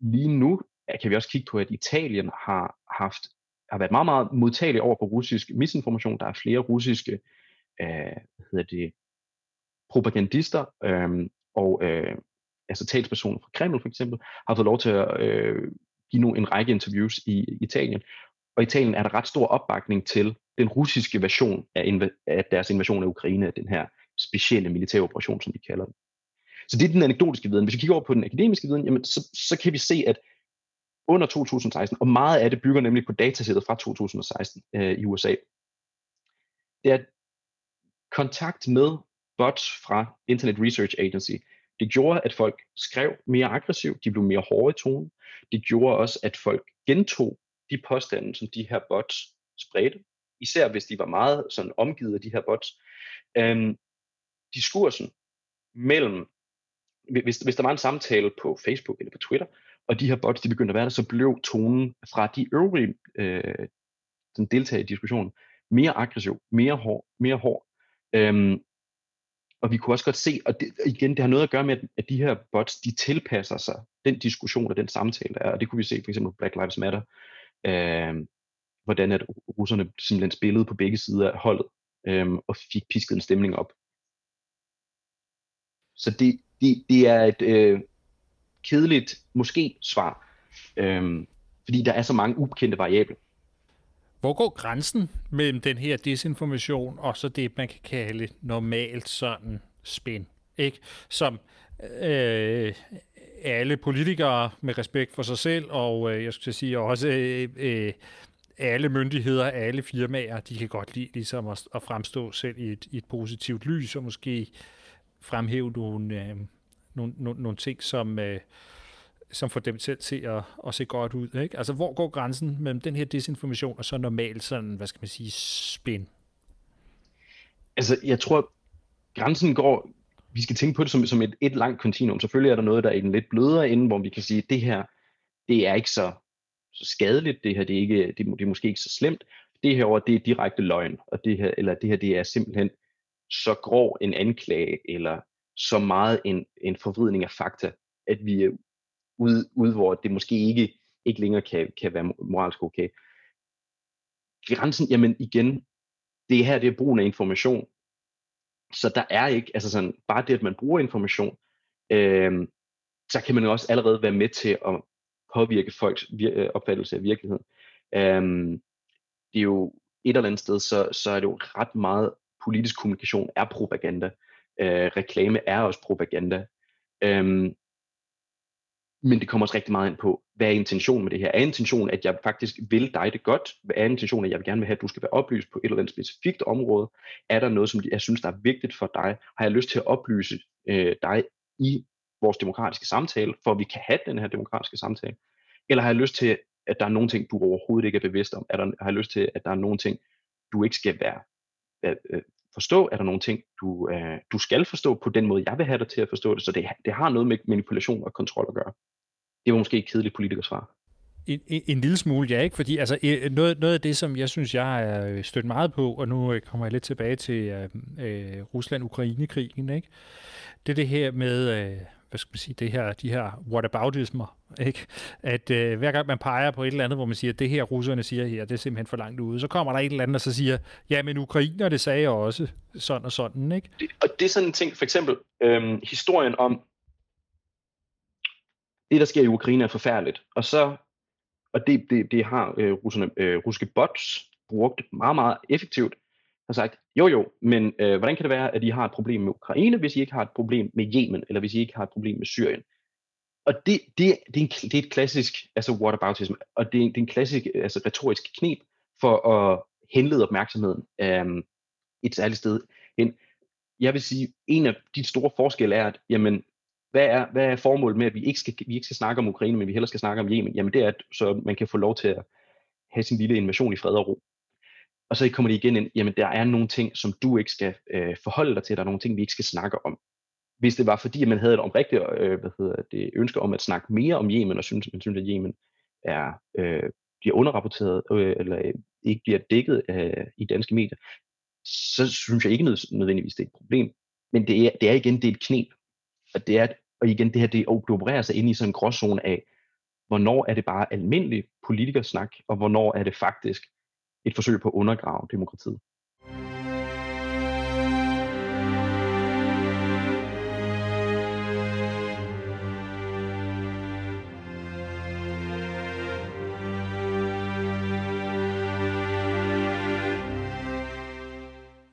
lige nu øh, kan vi også kigge på, at Italien har haft har været meget, meget modtagelig over for russisk misinformation. Der er flere russiske øh, hvad hedder det, propagandister øh, og øh, altså talspersoner fra Kreml for eksempel, har fået lov til at øh, give nogle, en række interviews i Italien. Og i Italien er der ret stor opbakning til den russiske version af, inv- af deres invasion af Ukraine, den her specielle militære operation, som de kalder den. Så det er den anekdotiske viden. Hvis vi kigger over på den akademiske viden, jamen, så, så kan vi se, at under 2016, og meget af det bygger nemlig på datasættet fra 2016 øh, i USA, det er kontakt med bots fra Internet Research Agency det gjorde, at folk skrev mere aggressivt, de blev mere hårde i tonen. Det gjorde også, at folk gentog de påstande, som de her bots spredte, især hvis de var meget sådan omgivet af de her bots. Øhm, diskursen mellem, hvis, hvis der var en samtale på Facebook eller på Twitter, og de her bots, de begyndte at være der, så blev tonen fra de øvrige øh, den deltagere i diskussionen mere aggressiv, mere hård, mere hård. Øhm, og vi kunne også godt se, og det, igen, det har noget at gøre med, at de her bots, de tilpasser sig den diskussion og den samtale, der er. Og det kunne vi se for eksempel Black Lives Matter, øh, hvordan at russerne simpelthen spillede på begge sider af holdet øh, og fik pisket en stemning op. Så det, det, det er et øh, kedeligt måske svar, øh, fordi der er så mange ukendte variable. Hvor går grænsen mellem den her desinformation og så det, man kan kalde normalt sådan spin? Ikke? Som øh, alle politikere med respekt for sig selv, og øh, jeg skulle sige også øh, øh, alle myndigheder, alle firmaer, de kan godt lide ligesom at, at fremstå selv i et, i et positivt lys, og måske fremhæve nogle, øh, nogle, nogle, nogle ting, som, øh, som får dem selv til at, at se godt ud. Ikke? Altså, hvor går grænsen mellem den her desinformation og så normalt sådan, hvad skal man sige, spin? Altså, jeg tror, grænsen går, vi skal tænke på det som, som et, et langt kontinuum. Selvfølgelig er der noget, der er i den lidt blødere ende, hvor vi kan sige, at det her, det er ikke så, så skadeligt, det her, det er, ikke, det, det er måske ikke så slemt. Det her over, det er direkte løgn, og det her, eller det her, det er simpelthen så grov en anklage, eller så meget en, en forvridning af fakta, at vi er ude, ude hvor det måske ikke, ikke længere kan, kan være moralsk okay. Grænsen, jamen igen, det her det er brugen af information. Så der er ikke, altså sådan, bare det, at man bruger information, øh, så kan man også allerede være med til at påvirke folks vir- øh, opfattelse af virkeligheden. Øh, det er jo et eller andet sted, så, så er det jo ret meget politisk kommunikation er propaganda. Øh, reklame er også propaganda. Øhm, men det kommer også rigtig meget ind på, hvad er intentionen med det her? Er intentionen, at jeg faktisk vil dig det godt? Hvad er intentionen, at jeg vil gerne vil have, at du skal være oplyst på et eller andet specifikt område? Er der noget, som jeg synes, der er vigtigt for dig? Har jeg lyst til at oplyse øh, dig i vores demokratiske samtale, for at vi kan have den her demokratiske samtale? Eller har jeg lyst til, at der er nogle ting, du overhovedet ikke er bevidst om? Er der, har jeg lyst til, at der er nogle ting, du ikke skal være, øh, forstå? Er der nogle ting, du, øh, du skal forstå på den måde, jeg vil have dig til at forstå det? Så det, det har noget med manipulation og kontrol at gøre. Det var måske et kedeligt politikersvar. En, en, en lille smule, ja, ikke? Fordi altså, øh, noget, noget af det, som jeg synes, jeg har stødt meget på, og nu øh, kommer jeg lidt tilbage til øh, øh, Rusland-Ukraine-krigen, ikke? det er det her med, øh, hvad skal man sige, det her, de her whataboutismer, ikke? At øh, hver gang man peger på et eller andet, hvor man siger, at det her russerne siger her, det er simpelthen for langt ude, så kommer der et eller andet, og så siger, ja, men ukrainer, det sagde jeg også, sådan og sådan, ikke? Det, og det er sådan en ting, for eksempel, øhm, historien om, det der sker i Ukraine er forfærdeligt, og så, og det, det, det har øh, russerne, øh, russiske bots brugt meget, meget effektivt, har sagt, jo jo, men øh, hvordan kan det være, at I har et problem med Ukraine, hvis I ikke har et problem med Yemen, eller hvis I ikke har et problem med Syrien? Og det, det, det, er, en, det er et klassisk, altså whataboutism, og det er, det er en klassisk altså retorisk knep for at henlede opmærksomheden øh, et særligt sted hen. Jeg vil sige, en af de store forskelle er, at jamen, hvad er, hvad er formålet med, at vi ikke, skal, vi ikke skal snakke om Ukraine, men vi heller skal snakke om Yemen? Jamen det er, at så man kan få lov til at have sin lille invasion i fred og ro. Og så kommer de igen ind, jamen der er nogle ting, som du ikke skal øh, forholde dig til, der er nogle ting, vi ikke skal snakke om. Hvis det var fordi, at man havde et omrigtigt øh, hvad hedder det, ønske om at snakke mere om Yemen, og synes, man synes, at Yemen er, øh, bliver underrapporteret, øh, eller øh, ikke bliver dækket øh, i danske medier, så synes jeg ikke nødvendigvis, det er et problem. Men det er, det er igen, det er et knep. Og, det er, og igen, det her, det opererer sig ind i sådan en gråzone af, hvornår er det bare almindelig politikersnak, og hvornår er det faktisk et forsøg på at undergrave demokratiet.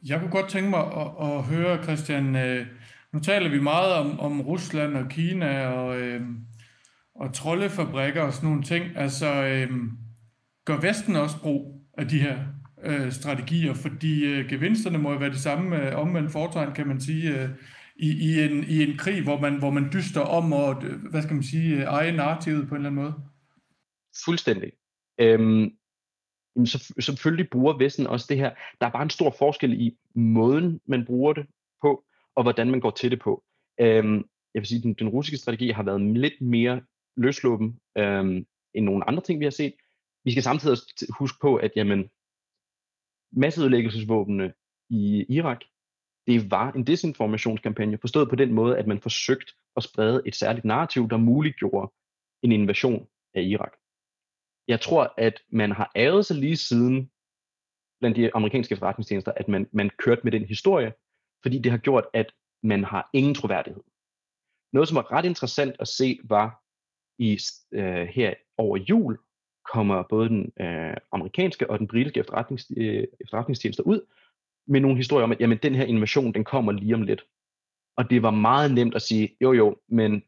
Jeg kunne godt tænke mig at, at høre, Christian, øh, nu taler vi meget om, om Rusland og Kina og, øh, og troldefabrikker og sådan nogle ting. Altså, øh, gør Vesten også brug af de her øh, strategier, fordi øh, gevinsterne må jo være de samme øh, omvendt fortegn, kan man sige, øh, i, i, en, i en krig, hvor man, hvor man dyster om og, øh, hvad skal man sige, øh, eje narrativet på en eller anden måde. Fuldstændig. Øhm, så, selvfølgelig bruger Vesten også det her. Der er bare en stor forskel i måden, man bruger det på, og hvordan man går til det på. Øhm, jeg vil sige, den, den russiske strategi har været lidt mere løsluppen øhm, end nogle andre ting, vi har set vi skal samtidig huske på, at jamen, masseødelæggelsesvåbnene i Irak, det var en desinformationskampagne, forstået på den måde, at man forsøgte at sprede et særligt narrativ, der muliggjorde en invasion af Irak. Jeg tror, at man har æret sig lige siden blandt de amerikanske efterretningstjenester, at man, man kørte med den historie, fordi det har gjort, at man har ingen troværdighed. Noget, som var ret interessant at se, var i øh, her over jul, kommer både den øh, amerikanske og den britiske efterretnings, øh, efterretningstjenester ud med nogle historier om, at jamen, den her invasion, den kommer lige om lidt. Og det var meget nemt at sige, jo jo, men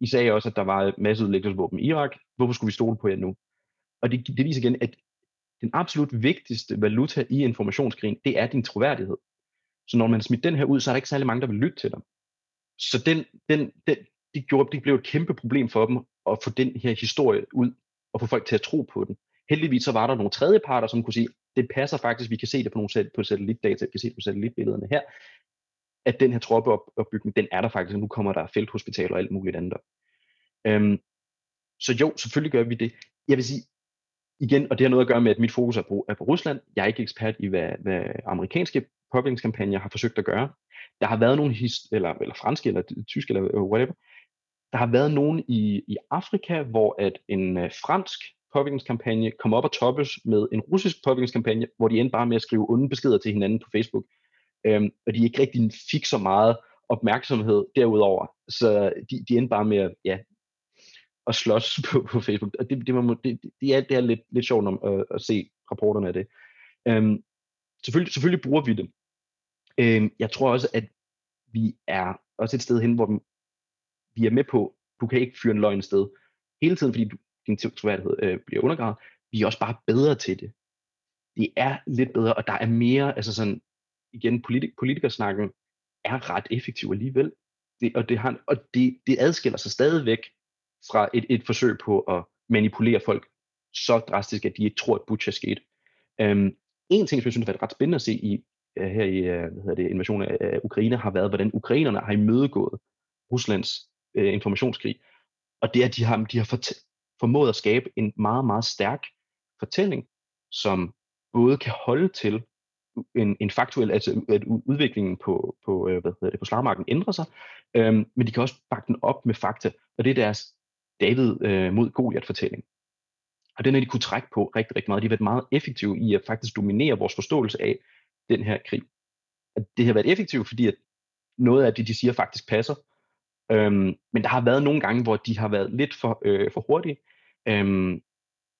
I sagde også, at der var masseudlæggelsesvåben i Irak. Hvorfor skulle vi stole på jer nu? Og det, det viser igen, at den absolut vigtigste valuta i informationskrigen, det er din troværdighed. Så når man smidt den her ud, så er der ikke særlig mange, der vil lytte til dig. Så den, den, den, det, gjorde, det blev et kæmpe problem for dem at få den her historie ud og få folk til at tro på den. Heldigvis så var der nogle tredjeparter, som kunne sige, det passer faktisk, vi kan se det på nogle på satellitdata, vi kan se det på satellitbillederne her, at den her troppeopbygning, den er der faktisk, og nu kommer der felthospitaler og alt muligt andet. Øhm, så jo, selvfølgelig gør vi det. Jeg vil sige, igen, og det har noget at gøre med, at mit fokus er på, er på Rusland. Jeg er ikke ekspert i, hvad, hvad amerikanske påvirkningskampagner har forsøgt at gøre. Der har været nogle, his, eller, eller franske, eller tyske, eller whatever. Der har været nogen i, i Afrika, hvor at en øh, fransk påvirkningskampagne kom op og toppes med en russisk påvirkningskampagne, hvor de endte bare med at skrive onde beskeder til hinanden på Facebook. Øhm, og de ikke rigtig fik så meget opmærksomhed derudover. Så de, de endte bare med at, ja, at slås på, på Facebook. Og det, det, var, det, det, er, det er lidt, lidt sjovt om, at, at se rapporterne af det. Øhm, selvfølgelig, selvfølgelig bruger vi det. Øhm, jeg tror også, at vi er også et sted hen, hvor vi er med på, du kan ikke fyre en løgn sted hele tiden, fordi du, din troværdighed øh, bliver undergravet. Vi er også bare bedre til det. Det er lidt bedre, og der er mere, altså sådan, igen, politik, politikersnakken er ret effektiv alligevel. Det, og det, har, og det, det adskiller sig stadigvæk fra et, et forsøg på at manipulere folk så drastisk, at de ikke tror, at Butcher skete. Um, øhm, en ting, som jeg synes har været ret spændende at se i, øh, her i øh, hvad hedder det, invasionen af Ukraine, har været, hvordan ukrainerne har imødegået Ruslands øh, informationskrig. Og det er, at de har, de har formået at skabe en meget, meget stærk fortælling, som både kan holde til en, en faktuel, altså at udviklingen på, på, øh, hvad hedder det, på slagmarken ændrer sig, øhm, men de kan også bakke den op med fakta, og det er deres David øh, mod Goliath-fortælling. Og den har de kunne trække på rigtig, rigtig meget. De har været meget effektive i at faktisk dominere vores forståelse af den her krig. At det har været effektivt, fordi at noget af det, de siger, faktisk passer. Øhm, men der har været nogle gange, hvor de har været lidt for, øh, for hurtige. Øhm,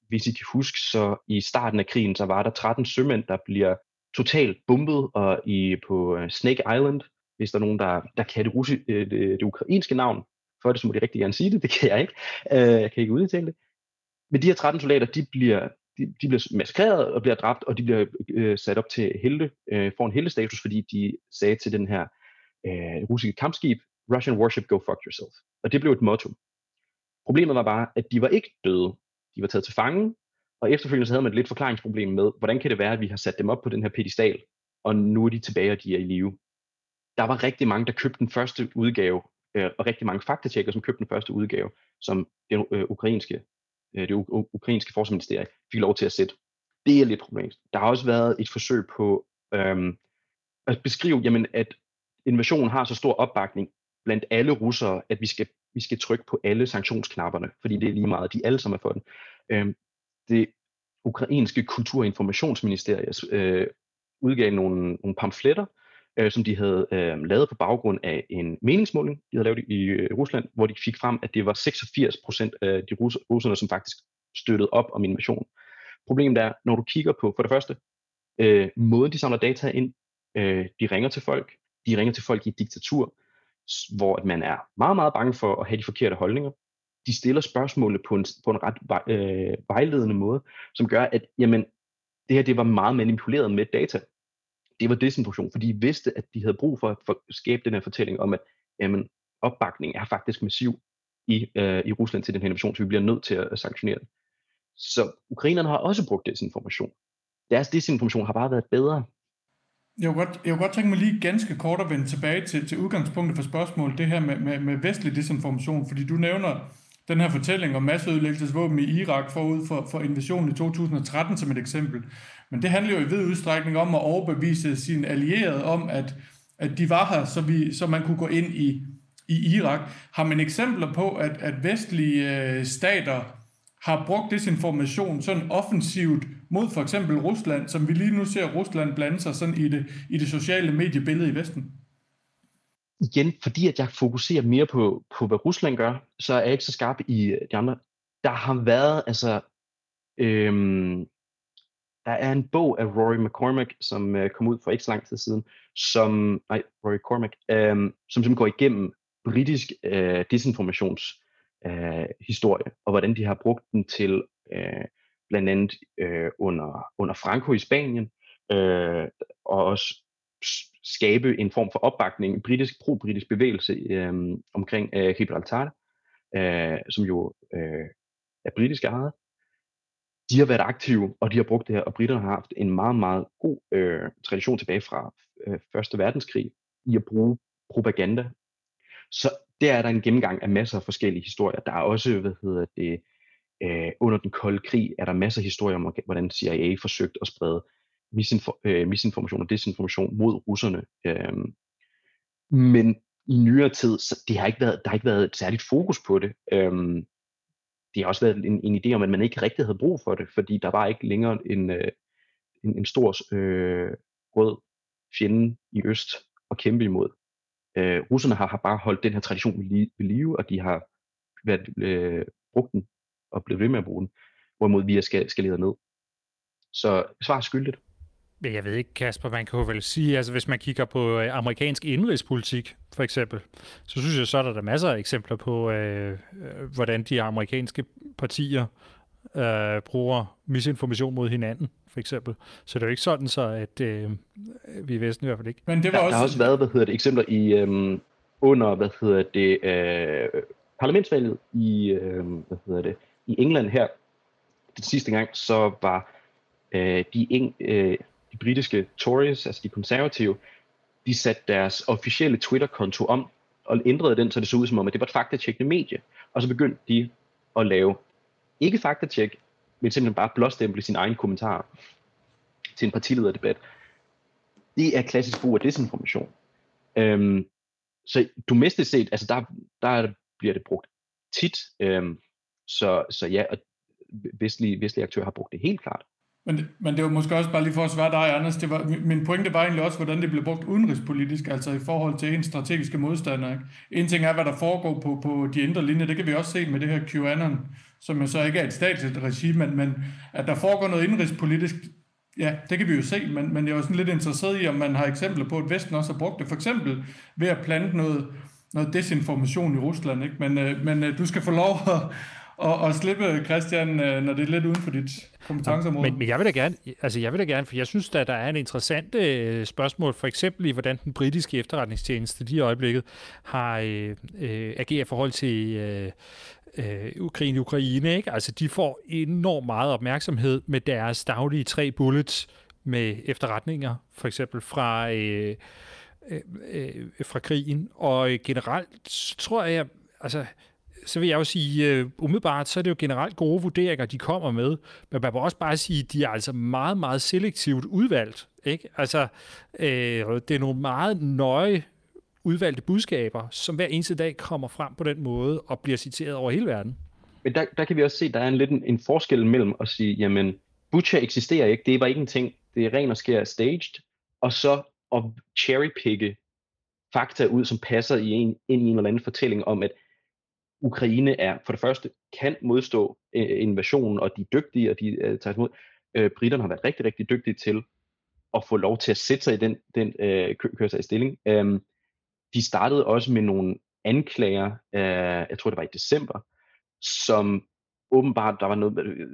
hvis I kan huske, så i starten af krigen, så var der 13 sømænd, der bliver totalt bombet og i, på øh, Snake Island, hvis der er nogen, der, der kan det, russi, øh, det, det ukrainske navn, for det, så må de rigtig gerne sige det. Det kan jeg ikke. Øh, jeg kan ikke udtale det. Men de her 13 soldater, de bliver, de, de bliver massakreret og bliver dræbt, og de bliver øh, sat op til helte, øh, får en heldestatus, fordi de sagde til den her øh, russiske kampskib, Russian warship, go fuck yourself. Og det blev et motto. Problemet var bare, at de var ikke døde. De var taget til fange, og efterfølgende så havde man et lidt forklaringsproblem med, hvordan kan det være, at vi har sat dem op på den her pedestal, og nu er de tilbage, og de er i live. Der var rigtig mange, der købte den første udgave øh, og rigtig mange faktatjekker, som købte den første udgave, som det øh, ukrainske, øh, det ukrainske forsvarsministerie fik lov til at sætte. Det er lidt problematisk. Der har også været et forsøg på øhm, at beskrive, jamen, at invasionen har så stor opbakning blandt alle russere, at vi skal, vi skal trykke på alle sanktionsknapperne, fordi det er lige meget, de alle sammen er for den. Øh, det ukrainske kulturinformationsministerie øh, udgav nogle, nogle pamfletter, øh, som de havde øh, lavet på baggrund af en meningsmåling, de havde lavet i øh, Rusland, hvor de fik frem, at det var 86 procent af de rus- russerne, som faktisk støttede op om invasionen. Problemet er, når du kigger på, for det første, øh, måden de samler data ind, øh, de ringer til folk, de ringer til folk i et diktatur, hvor man er meget, meget bange for at have de forkerte holdninger. De stiller spørgsmålene på en, på en ret øh, vejledende måde, som gør, at jamen, det her det var meget manipuleret med data det var desinformation, fordi de vidste, at de havde brug for at skabe den her fortælling om, at jamen, opbakning er faktisk massiv i, øh, i Rusland til den her invasion, så vi bliver nødt til at, at sanktionere den. Så ukrainerne har også brugt desinformation. Deres desinformation har bare været bedre. Jeg kunne, godt, jeg kunne godt tænke mig lige ganske kort at vende tilbage til, til udgangspunktet for spørgsmålet, det her med, med, med vestlig desinformation, fordi du nævner den her fortælling om masseødelæggelsesvåben i Irak forud for, for invasionen i 2013 som et eksempel. Men det handler jo i vid udstrækning om at overbevise sine allierede om, at, at de var her, så, vi, så man kunne gå ind i, i Irak. Har man eksempler på, at, at vestlige øh, stater har brugt desinformation sådan offensivt mod for eksempel Rusland, som vi lige nu ser Rusland blande sig sådan i det, i det sociale mediebillede i Vesten? Igen, fordi at jeg fokuserer mere på, på, hvad Rusland gør, så er jeg ikke så skarp i de andre. Der har været, altså, øhm, der er en bog af Rory McCormack, som øh, kom ud for ikke så lang tid siden, som, nej, Rory Cormack, øhm, som simpelthen går igennem britisk øh, desinformations øh, historie, og hvordan de har brugt den til øh, blandt andet øh, under, under Franco i Spanien, øh, og også skabe en form for opbakning, en britisk, pro-britisk bevægelse øh, omkring øh, Gibraltar, øh, som jo øh, er britisk ejet, de har været aktive, og de har brugt det her, og britterne har haft en meget, meget god øh, tradition tilbage fra øh, Første Verdenskrig i at bruge propaganda. Så der er der en gennemgang af masser af forskellige historier. Der er også, hvad hedder det, øh, under den kolde krig, er der masser af historier om, hvordan CIA forsøgte at sprede misinfor, øh, misinformation og desinformation mod russerne. Øh, men i nyere tid, så det har ikke været, der har ikke været et særligt fokus på det. Øh, det har også været en, en idé om, at man ikke rigtig havde brug for det, fordi der var ikke længere en, øh, en, en stor øh, rød fjende i øst at kæmpe imod. Øh, russerne har, har bare holdt den her tradition ved, ved live, og de har været, øh, brugt den og blevet ved med at bruge den, hvorimod vi er skal, skaleret ned. Så svar skyldigt. Jeg ved ikke, Kasper, man kan jo vel sige, altså hvis man kigger på øh, amerikansk indrigspolitik, for eksempel, så synes jeg, så er der, der masser af eksempler på, øh, øh, hvordan de amerikanske partier øh, bruger misinformation mod hinanden, for eksempel. Så det er jo ikke sådan, så at øh, vi i Vesten i hvert fald ikke. Men det var der, også... der har også været, hvad hedder det, eksempler i øh, under, hvad hedder det, øh, parlamentsvalget i, øh, hvad hedder det, i England her, den sidste gang, så var øh, de, eng, øh, de britiske Tories, altså de konservative, de satte deres officielle Twitter-konto om og ændrede den, så det så ud som om, at det var et faktatjekkende medie. Og så begyndte de at lave ikke faktatjek, men simpelthen bare blåstemple sine egne kommentarer til en partilederdebat. Det er klassisk brug af desinformation. Øhm, så domestisk set, altså der, der bliver det brugt tit. Øhm, så, så ja, og vestlige, vestlige aktører har brugt det helt klart. Men, men det var måske også bare lige for at svare dig, Anders. Det var, min pointe var egentlig også, hvordan det blev brugt udenrigspolitisk, altså i forhold til en strategiske modstander. Ikke? En ting er, hvad der foregår på, på de indre linjer. Det kan vi også se med det her QAnon, som jo så ikke er et statsligt regime, men, men at der foregår noget indrigspolitisk, ja, det kan vi jo se, men, men jeg er jo sådan lidt interesseret i, om man har eksempler på, at Vesten også har brugt det. For eksempel ved at plante noget, noget desinformation i Rusland. Ikke? Men, øh, men øh, du skal få lov at, og, og slippe, Christian, øh, når det er lidt uden for dit kompetenceområde. Men, men jeg vil da gerne, altså jeg vil da gerne, for jeg synes, at der er en interessant øh, spørgsmål, for eksempel i, hvordan den britiske efterretningstjeneste lige i øjeblikket har øh, øh, ageret i forhold til øh, øh, Ukraine, Ukraine, ikke? Altså, de får enormt meget opmærksomhed med deres daglige tre bullets med efterretninger, for eksempel fra, øh, øh, øh, fra krigen. Og generelt tror jeg, altså, så vil jeg jo sige, uh, umiddelbart, så er det jo generelt gode vurderinger, de kommer med. Men man må også bare sige, at de er altså meget, meget selektivt udvalgt. Ikke? Altså, uh, det er nogle meget nøje udvalgte budskaber, som hver eneste dag kommer frem på den måde og bliver citeret over hele verden. Men der, der kan vi også se, at der er en lidt en, en forskel mellem at sige, jamen, Butcher eksisterer ikke, det er bare ikke en ting, det er ren og skær staged, og så at cherrypicke fakta ud, som passer i en, ind i en eller anden fortælling om, at Ukraine er for det første kan modstå øh, invasionen, og de er dygtige, og de øh, tager imod. Øh, britterne har været rigtig, rigtig dygtige til at få lov til at sætte sig i den, den øh, køre sig i stilling. Øh, de startede også med nogle anklager, øh, jeg tror det var i december, som åbenbart, der var noget, øh,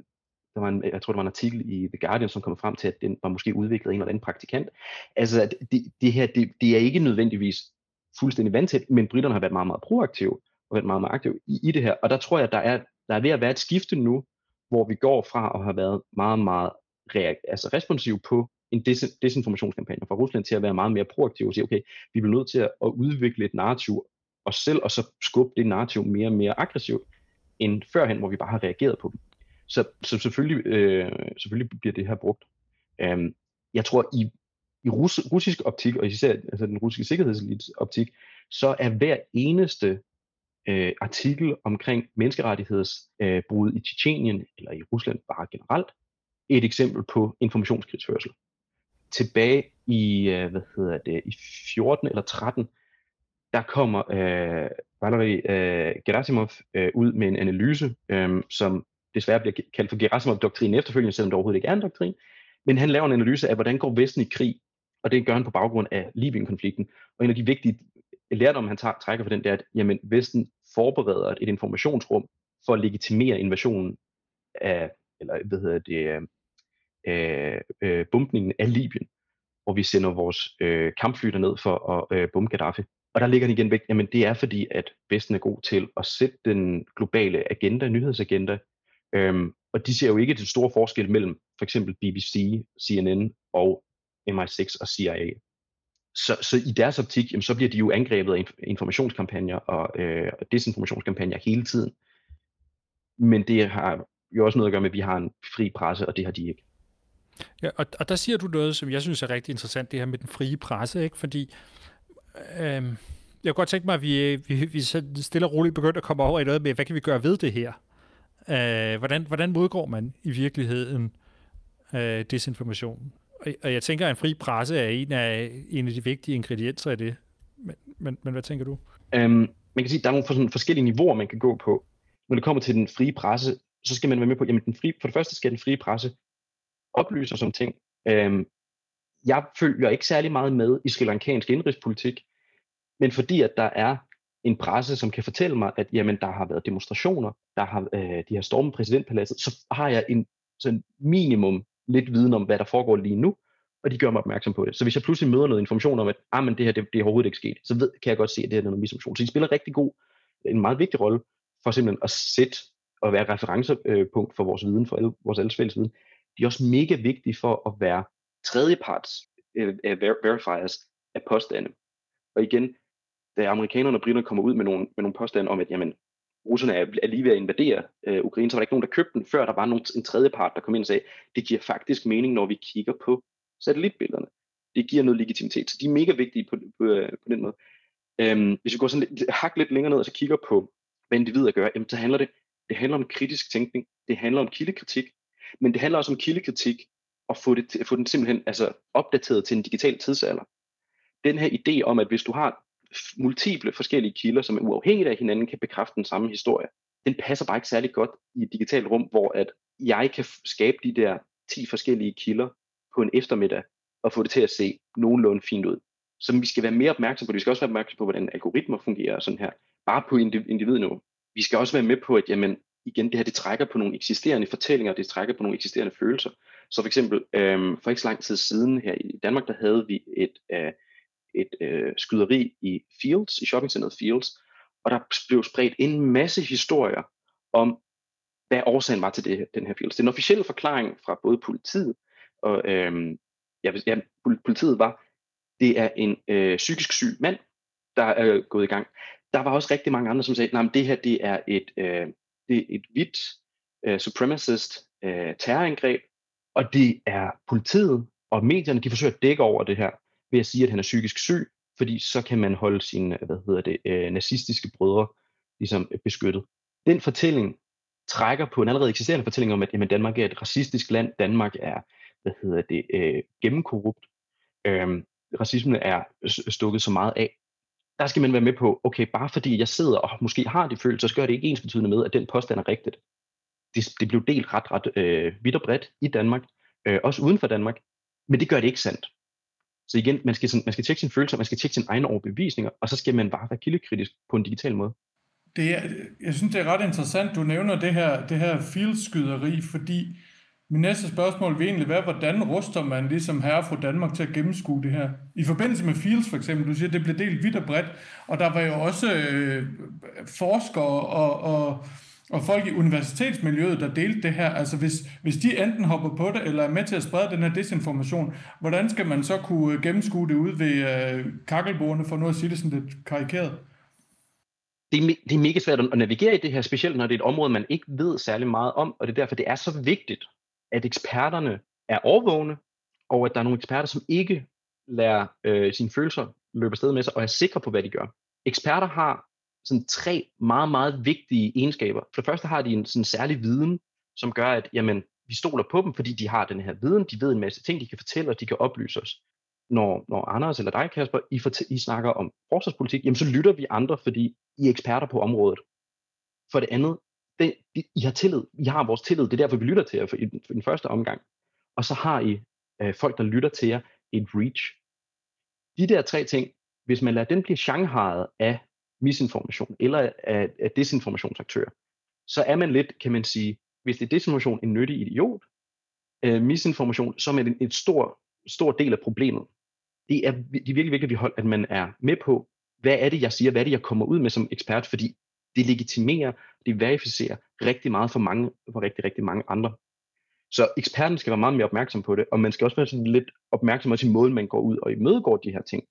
der var en, jeg tror, der var en artikel i The Guardian, som kom frem til, at den var måske udviklet af en eller anden praktikant. Altså, det, det her, det, det er ikke nødvendigvis fuldstændig vandtæt, men britterne har været meget, meget proaktive og været meget, meget aktiv i, i det her. Og der tror jeg, der er, der er ved at være et skifte nu, hvor vi går fra at have været meget, meget reak- altså responsiv på en des- desinformationskampagne fra Rusland til at være meget mere proaktiv og sige, okay, vi bliver nødt til at, at udvikle et narrativ os selv, og så skubbe det narrativ mere og mere aggressivt, end førhen, hvor vi bare har reageret på dem. Så, så selvfølgelig, øh, selvfølgelig bliver det her brugt. Øhm, jeg tror, i, i rus, russisk optik, og især altså den russiske sikkerhedselites optik, så er hver eneste øh, artikel omkring menneskerettighedsbrud øh, i Tjetjenien, eller i Rusland bare generelt, et eksempel på informationskrigsførsel. Tilbage i, øh, hvad hedder det, i 14 eller 13, der kommer øh, Valery øh, Gerasimov øh, ud med en analyse, øh, som desværre bliver kaldt for Gerasimov-doktrinen efterfølgende, selvom det overhovedet ikke er en doktrin. Men han laver en analyse af, hvordan går Vesten i krig, og det gør han på baggrund af Libyen-konflikten. Og en af de vigtige lærdom, han tager, trækker for den, det er, at jamen, Vesten forbereder et informationsrum for at legitimere invasionen af, eller hvad hedder det, øh, øh, øh bumpningen af Libyen, hvor vi sender vores øh, kampfly derned for at øh, bombe Gaddafi. Og der ligger den igen væk, jamen det er fordi, at Vesten er god til at sætte den globale agenda, nyhedsagenda, øhm, og de ser jo ikke den store forskel mellem for eksempel BBC, CNN og MI6 og CIA. Så, så i deres optik, jamen, så bliver de jo angrebet af informationskampagner og, øh, desinformationskampagner hele tiden. Men det har jo også noget at gøre med, at vi har en fri presse, og det har de ikke. Ja, og, og der siger du noget, som jeg synes er rigtig interessant, det her med den frie presse, ikke? fordi øh, jeg kunne godt tænke mig, at vi, vi, vi stille og roligt begynder at komme over i noget med, hvad kan vi gøre ved det her? Øh, hvordan, hvordan modgår man i virkeligheden øh, desinformation? Og, og jeg tænker, at en fri presse er en af, en af de vigtige ingredienser i det. Men, men, men hvad tænker du? Øhm, man kan sige, at der er nogle for sådan forskellige niveauer, man kan gå på. Når det kommer til den frie presse, så skal man være med på, jamen den frie, for det første skal den frie presse oplyse os om ting. Øhm, jeg følger ikke særlig meget med i sri lankansk indrigspolitik, men fordi at der er en presse, som kan fortælle mig, at jamen, der har været demonstrationer, der har, øh, de har stormet præsidentpaladset, så har jeg en sådan minimum lidt viden om, hvad der foregår lige nu, og de gør mig opmærksom på det. Så hvis jeg pludselig møder noget information om, at ah, men det her det, det er overhovedet ikke sket, så ved, kan jeg godt se, at det her er noget misinformation. Så de spiller rigtig god, en meget vigtig rolle for simpelthen at sætte og være referencepunkt for vores viden, for alle, vores alles fælles viden. De er også mega vigtige for at være tredjeparts uh, verifiers af påstande. Og igen, da amerikanerne og britterne kommer ud med nogle, med nogle påstande om, at jamen, russerne er, er lige ved at invadere øh, Ukraine, så var der ikke nogen, der købte den, før der var nogen, en tredje part, der kom ind og sagde, det giver faktisk mening, når vi kigger på satellitbillederne. Det giver noget legitimitet, så de er mega vigtige på, på, øh, på den måde. Øhm, hvis vi går sådan lidt, hak lidt længere ned og så kigger på, hvad individer gør, jamen, så handler det, det handler om kritisk tænkning, det handler om kildekritik, men det handler også om kildekritik, og få, det, få den simpelthen altså, opdateret til en digital tidsalder. Den her idé om, at hvis du har multiple forskellige kilder, som er uafhængigt af hinanden, kan bekræfte den samme historie. Den passer bare ikke særlig godt i et digitalt rum, hvor at jeg kan skabe de der 10 forskellige kilder på en eftermiddag, og få det til at se nogenlunde fint ud. Så vi skal være mere opmærksom på det. Vi skal også være opmærksom på, hvordan algoritmer fungerer sådan her. Bare på individniveau. Vi skal også være med på, at jamen, igen, det her det trækker på nogle eksisterende fortællinger, det trækker på nogle eksisterende følelser. Så for eksempel, øhm, for ikke så lang tid siden her i Danmark, der havde vi et, øh, et øh, skyderi i Fields, i shoppingcenteret Fields, og der blev spredt en masse historier om, hvad årsagen var til det, den her Fields. Den officielle forklaring fra både politiet og øh, ja, ja, politiet var, det er en øh, psykisk syg mand, der er øh, gået i gang. Der var også rigtig mange andre, som sagde, at det her det er et, øh, det er et hvidt øh, supremacist øh, terrorangreb, og det er politiet og medierne, de forsøger at dække over det her ved at sige, at han er psykisk syg, fordi så kan man holde sine hvad hedder det, øh, nazistiske brødre ligesom beskyttet. Den fortælling trækker på en allerede eksisterende fortælling om, at jamen, Danmark er et racistisk land, Danmark er hvad hedder det, øh, gennemkorrupt, øhm, racismen er stukket så meget af. Der skal man være med på, okay, bare fordi jeg sidder og måske har de følelser, så gør det ikke ens betydende med, at den påstand er rigtigt. Det, det blev delt ret, ret øh, vidt og bredt i Danmark, øh, også uden for Danmark, men det gør det ikke sandt. Så igen, man skal, sådan, man skal tjekke sine følelser, man skal tjekke sine egne overbevisninger, og så skal man bare være kildekritisk på en digital måde. Det er, jeg synes, det er ret interessant, du nævner det her, det her fieldskyderi, fordi min næste spørgsmål vil egentlig være, hvordan ruster man ligesom herre fra Danmark til at gennemskue det her? I forbindelse med Fields for eksempel, du siger, det blev delt vidt og bredt, og der var jo også øh, forskere og, og og folk i universitetsmiljøet, der delte det her, altså hvis, hvis de enten hopper på det, eller er med til at sprede den her desinformation, hvordan skal man så kunne øh, gennemskue det ud ved øh, kakkelbordene, for nu at sige det sådan lidt karikeret? Det er, det er mega svært at navigere i det her, specielt når det er et område, man ikke ved særlig meget om, og det er derfor, det er så vigtigt, at eksperterne er overvågne, og at der er nogle eksperter, som ikke lader øh, sine følelser løbe afsted med sig, og er sikre på, hvad de gør. Eksperter har sådan tre meget, meget vigtige egenskaber. For det første har de en sådan særlig viden, som gør, at jamen, vi stoler på dem, fordi de har den her viden, de ved en masse ting, de kan fortælle, og de kan oplyse os. Når, når Anders eller dig, Kasper, I, fortæ- I snakker om forsvarspolitik, jamen så lytter vi andre, fordi I er eksperter på området. For det andet, det, det, I har tillid. I har vores tillid. Det er derfor, vi lytter til jer for, i, den, for den første omgang. Og så har I øh, folk, der lytter til jer, et reach. De der tre ting, hvis man lader den blive shanghajet af misinformation eller af, af desinformationsaktører, så er man lidt, kan man sige, hvis det er desinformation, en nyttig idiot, øh, misinformation, så er det en stor, stor del af problemet. Det er, det er virkelig vigtigt, at man er med på, hvad er det, jeg siger, hvad er det, jeg kommer ud med som ekspert, fordi det legitimerer, det verificerer rigtig meget for, mange, for rigtig, rigtig mange andre. Så eksperten skal være meget mere opmærksom på det, og man skal også være sådan lidt opmærksom på måden, man går ud og imødegår de her ting.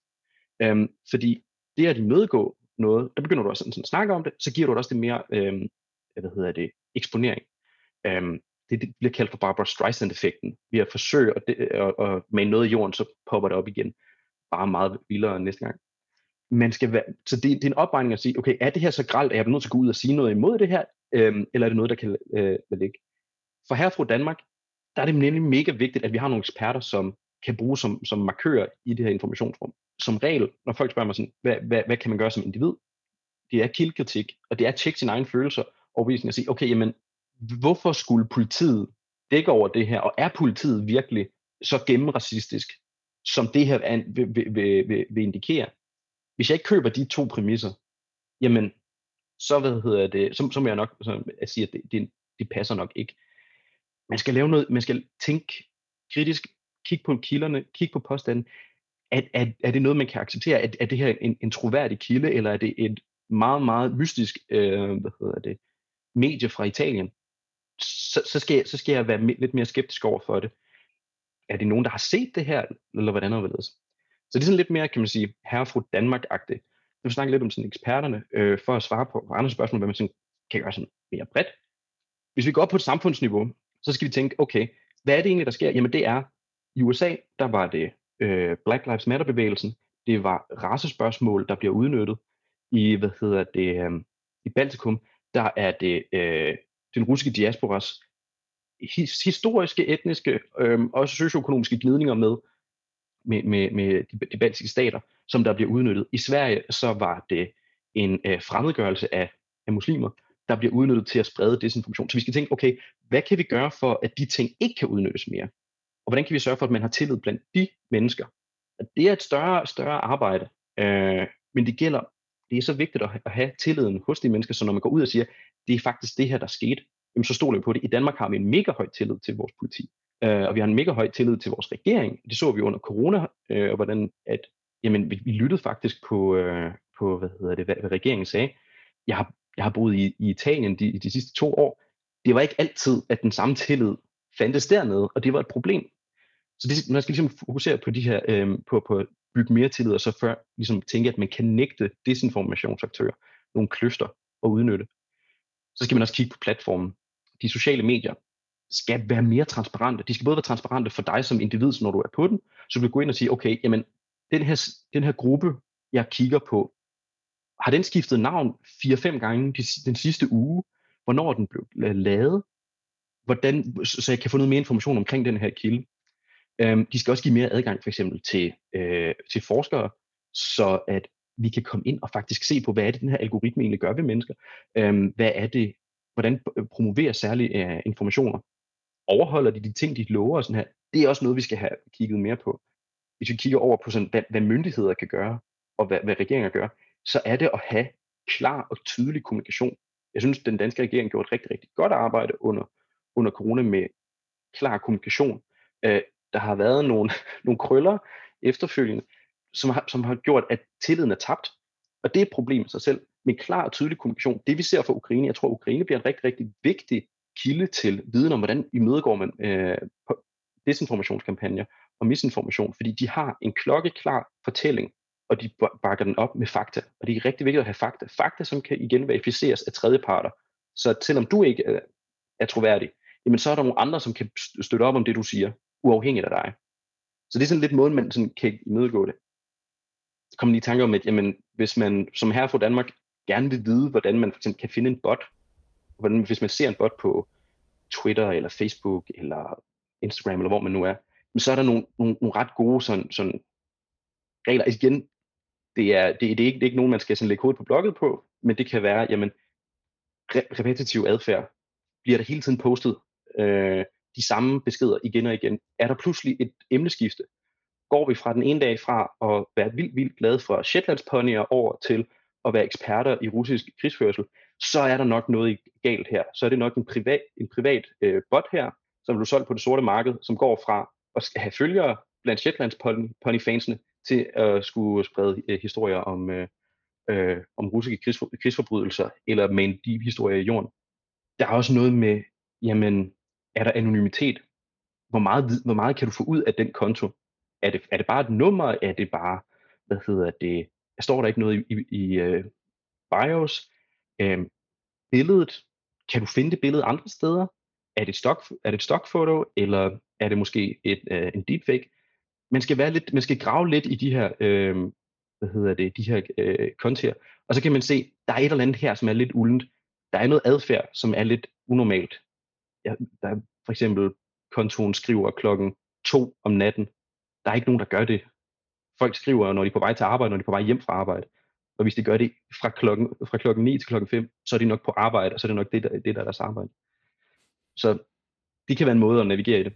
Øhm, fordi det at imødegå noget, der begynder du også sådan, sådan at snakke om det, så giver du også det mere, øh, hvad hedder det, eksponering. Øhm, det, det bliver kaldt for Barbara Streisand-effekten. Vi har forsøgt øh, at, at, at male noget i jorden, så popper det op igen. Bare meget vildere næste gang. Man skal være, så det, det er en opregning at sige, okay, er det her så gralt, at jeg er nødt til at gå ud og sige noget imod det her, øhm, eller er det noget, der kan øh, ligge? For her fra Danmark, der er det nemlig mega vigtigt, at vi har nogle eksperter, som kan bruge som, som markører i det her informationsrum. Som regel, når folk spørger mig sådan, hvad, hvad, hvad kan man gøre som individ? Det er kildkritik, og det er at tjekke sine egne følelser, og vise og sige, okay, jamen, hvorfor skulle politiet dække over det her, og er politiet virkelig så gennemracistisk, som det her vil, vil, vil, vil, vil indikere? Hvis jeg ikke køber de to præmisser, jamen, så, hvad hedder det, så, så må jeg nok så at sige, at det, det, det passer nok ikke. Man skal lave noget, man skal tænke kritisk, kig på kilderne, kig på påstanden. Er, er, er det noget, man kan acceptere? Er, er det her en, en troværdig kilde, eller er det et meget, meget mystisk øh, hvad hedder det, medie fra Italien? Så, så, skal jeg, så skal jeg være lidt mere skeptisk over for det. Er det nogen, der har set det her, eller hvordan er det? Så det er sådan lidt mere, kan man sige, herre fra Danmark-agtigt. Jeg vil snakke lidt om sådan eksperterne, øh, for at svare på, på andre spørgsmål, hvad man sådan kan gøre sådan mere bredt. Hvis vi går op på et samfundsniveau, så skal vi tænke, okay, hvad er det egentlig, der sker? Jamen det er, i USA, der var det øh, Black Lives Matter-bevægelsen, det var racespørgsmål, der bliver udnyttet. I, hvad hedder det, øh, i Baltikum, der er det øh, den russiske diasporas his, historiske, etniske, øh, også socioøkonomiske glidninger med, med, med, med de, de baltiske stater, som der bliver udnyttet. I Sverige så var det en øh, fremmedgørelse af, af muslimer, der bliver udnyttet til at sprede desinformation. Så vi skal tænke, okay, hvad kan vi gøre for, at de ting ikke kan udnyttes mere? Hvordan kan vi sørge for, at man har tillid blandt de mennesker? At det er et større, større arbejde, øh, men det gælder, det er så vigtigt at have tilliden hos de mennesker, så når man går ud og siger, det er faktisk det her, der skete, jamen så stoler vi på det. I Danmark har vi en mega høj tillid til vores politi, øh, og vi har en mega høj tillid til vores regering. Det så vi under corona, øh, og hvordan at, jamen, vi, vi lyttede faktisk på, øh, på hvad hedder det, hvad, hvad regeringen sagde. Jeg har, jeg har boet i, i Italien de, de sidste to år. Det var ikke altid, at den samme tillid fandtes dernede, og det var et problem. Så det, man skal ligesom fokusere på de her, øh, på, på at bygge mere tillid, og så før ligesom tænke, at man kan nægte desinformationsaktører nogle kløfter og udnytte. Så skal man også kigge på platformen. De sociale medier skal være mere transparente. De skal både være transparente for dig som individ, når du er på den, så du kan gå ind og sige, okay, jamen, den her, den her gruppe, jeg kigger på, har den skiftet navn 4-5 gange de, den sidste uge? Hvornår er den blev lavet? Hvordan, så jeg kan få noget mere information omkring den her kilde. Øhm, de skal også give mere adgang for eksempel til, øh, til forskere, så at vi kan komme ind og faktisk se på, hvad er det, den her algoritme egentlig gør ved mennesker? Øhm, hvad er det, hvordan øh, promoverer særlige øh, informationer? Overholder de de ting, de lover og sådan her? Det er også noget, vi skal have kigget mere på. Hvis vi kigger over på, sådan, hvad, hvad myndigheder kan gøre, og hvad, hvad regeringer gør, så er det at have klar og tydelig kommunikation. Jeg synes, den danske regering gjorde et rigtig, rigtig godt arbejde under, under corona med klar kommunikation. Øh, der har været nogle, nogle krøller efterfølgende, som har, som har gjort, at tilliden er tabt. Og det er et problem i sig selv. Men klar og tydelig kommunikation, det vi ser for Ukraine, jeg tror, Ukraine bliver en rigtig, rigtig vigtig kilde til viden om, hvordan imødegår man øh, desinformationskampagner og misinformation, fordi de har en klokkeklar fortælling, og de bakker den op med fakta. Og det er rigtig vigtigt at have fakta. Fakta, som kan igen verificeres af tredjeparter. Så selvom du ikke er, er troværdig, jamen så er der nogle andre, som kan støtte op om det, du siger, uafhængigt af dig. Så det er sådan lidt måden, man sådan kan imødegå det. Så kommer lige i tanke om, at jamen, hvis man som herre fra Danmark gerne vil vide, hvordan man for eksempel kan finde en bot, hvordan, hvis man ser en bot på Twitter eller Facebook eller Instagram eller hvor man nu er, men så er der nogle, nogle, nogle ret gode sådan, sådan regler. Altså igen, det er, det, det, er ikke, det er ikke nogen, man skal sådan lægge hovedet på blogget på, men det kan være, jamen, re- repetitiv adfærd. Bliver der hele tiden postet øh, de samme beskeder igen og igen? Er der pludselig et emneskifte? Går vi fra den ene dag fra at være vildt, vildt glade for Shetlandsponyer over til at være eksperter i russisk krigsførsel, så er der nok noget galt her. Så er det nok en privat, en privat øh, bot her, som blev solgt på det sorte marked, som går fra at have følgere blandt Shetlands ponyfansene til at skulle sprede øh, historier om, øh, øh, om russiske krigsfor, krigsforbrydelser, eller med en deep historie i jorden. Der er også noget med, jamen, er der anonymitet? Hvor meget, hvor meget kan du få ud af den konto? Er det, er det bare et nummer? Er det bare, hvad hedder det, står der ikke noget i, i, i uh, BIOS? Um, billedet, kan du finde det billede andre steder? Er det, stock, er det et stockfoto, eller er det måske et, uh, en deepfake? Man skal, være lidt, man skal grave lidt i de her, uh, hvad hedder det, de her øh, uh, kontier, og så kan man se, der er et eller andet her, som er lidt uldent. Der er noget adfærd, som er lidt unormalt. Ja, der for eksempel, kontoen skriver klokken to om natten. Der er ikke nogen, der gør det. Folk skriver, når de er på vej til arbejde, når de er på vej hjem fra arbejde. Og hvis de gør det fra klokken, fra klokken 9 til klokken 5, så er de nok på arbejde, og så er det nok det, der, det, der er deres arbejde. Så det kan være en måde at navigere i det.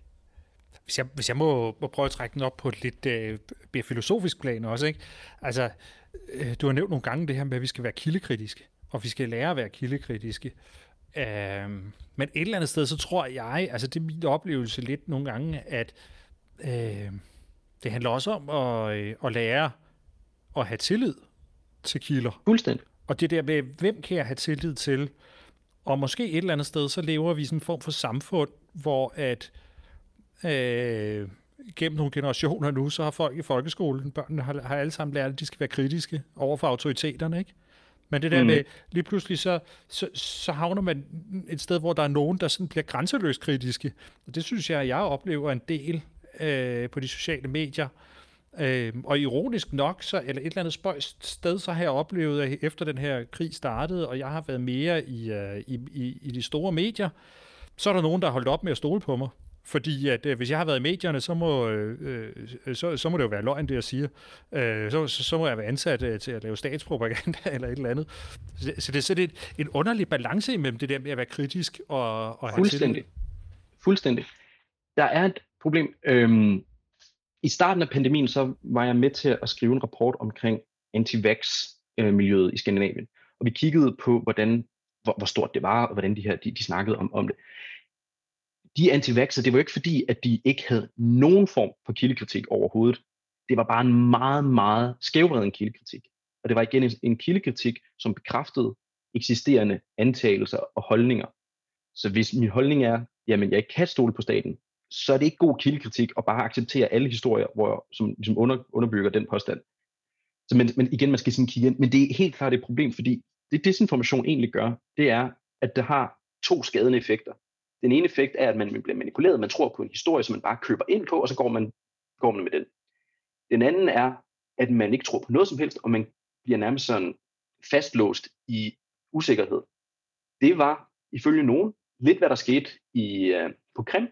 Hvis jeg, hvis jeg må, må prøve at trække den op på et lidt øh, mere filosofisk plan også, ikke? Altså, øh, du har nævnt nogle gange det her med, at vi skal være kildekritiske, og vi skal lære at være kildekritiske. Øh, men et eller andet sted, så tror jeg, altså det er min oplevelse lidt nogle gange, at øh, det handler også om at, øh, at lære at have tillid til kilder. Fuldstændig. Og det der med, hvem kan jeg have tillid til? Og måske et eller andet sted, så lever vi i sådan en form for samfund, hvor at øh, gennem nogle generationer nu, så har folk i folkeskolen, børnene har, har alle sammen lært, at de skal være kritiske over for autoriteterne, ikke? Men det der mm. med, lige pludselig så, så, så havner man et sted, hvor der er nogen, der sådan bliver grænseløst kritiske. Og det synes jeg, jeg oplever en del øh, på de sociale medier. Øh, og ironisk nok, så, eller et eller andet spøjst sted, så har jeg oplevet, at efter den her krig startede, og jeg har været mere i, uh, i, i, i de store medier, så er der nogen, der har holdt op med at stole på mig. Fordi at øh, hvis jeg har været i medierne, så må, øh, øh, så, så må det jo være løgn, det jeg siger. Øh, så, så, så må jeg være ansat øh, til at lave statspropaganda eller et eller andet. Så, så det er sådan et, en underlig balance imellem det der med at være kritisk og, og have Fuldstændig. Tillid. Fuldstændig. Der er et problem. Øhm, I starten af pandemien, så var jeg med til at skrive en rapport omkring anti-vax-miljøet i Skandinavien. Og vi kiggede på, hvordan, hvor, hvor stort det var, og hvordan de her de, de snakkede om, om det de anti det var ikke fordi, at de ikke havde nogen form for kildekritik overhovedet. Det var bare en meget, meget skævvreden kildekritik. Og det var igen en, en kildekritik, som bekræftede eksisterende antagelser og holdninger. Så hvis min holdning er, jamen jeg ikke kan stole på staten, så er det ikke god kildekritik at bare acceptere alle historier, hvor, som som under, underbygger den påstand. Så, men, men igen, man skal sådan kigge ind. Men det er helt klart et problem, fordi det desinformation egentlig gør, det er, at det har to skadende effekter. Den ene effekt er, at man bliver manipuleret, man tror på en historie, som man bare køber ind på, og så går man, går man med den. Den anden er, at man ikke tror på noget som helst, og man bliver nærmest sådan fastlåst i usikkerhed. Det var ifølge nogen lidt, hvad der skete i, øh, på Krim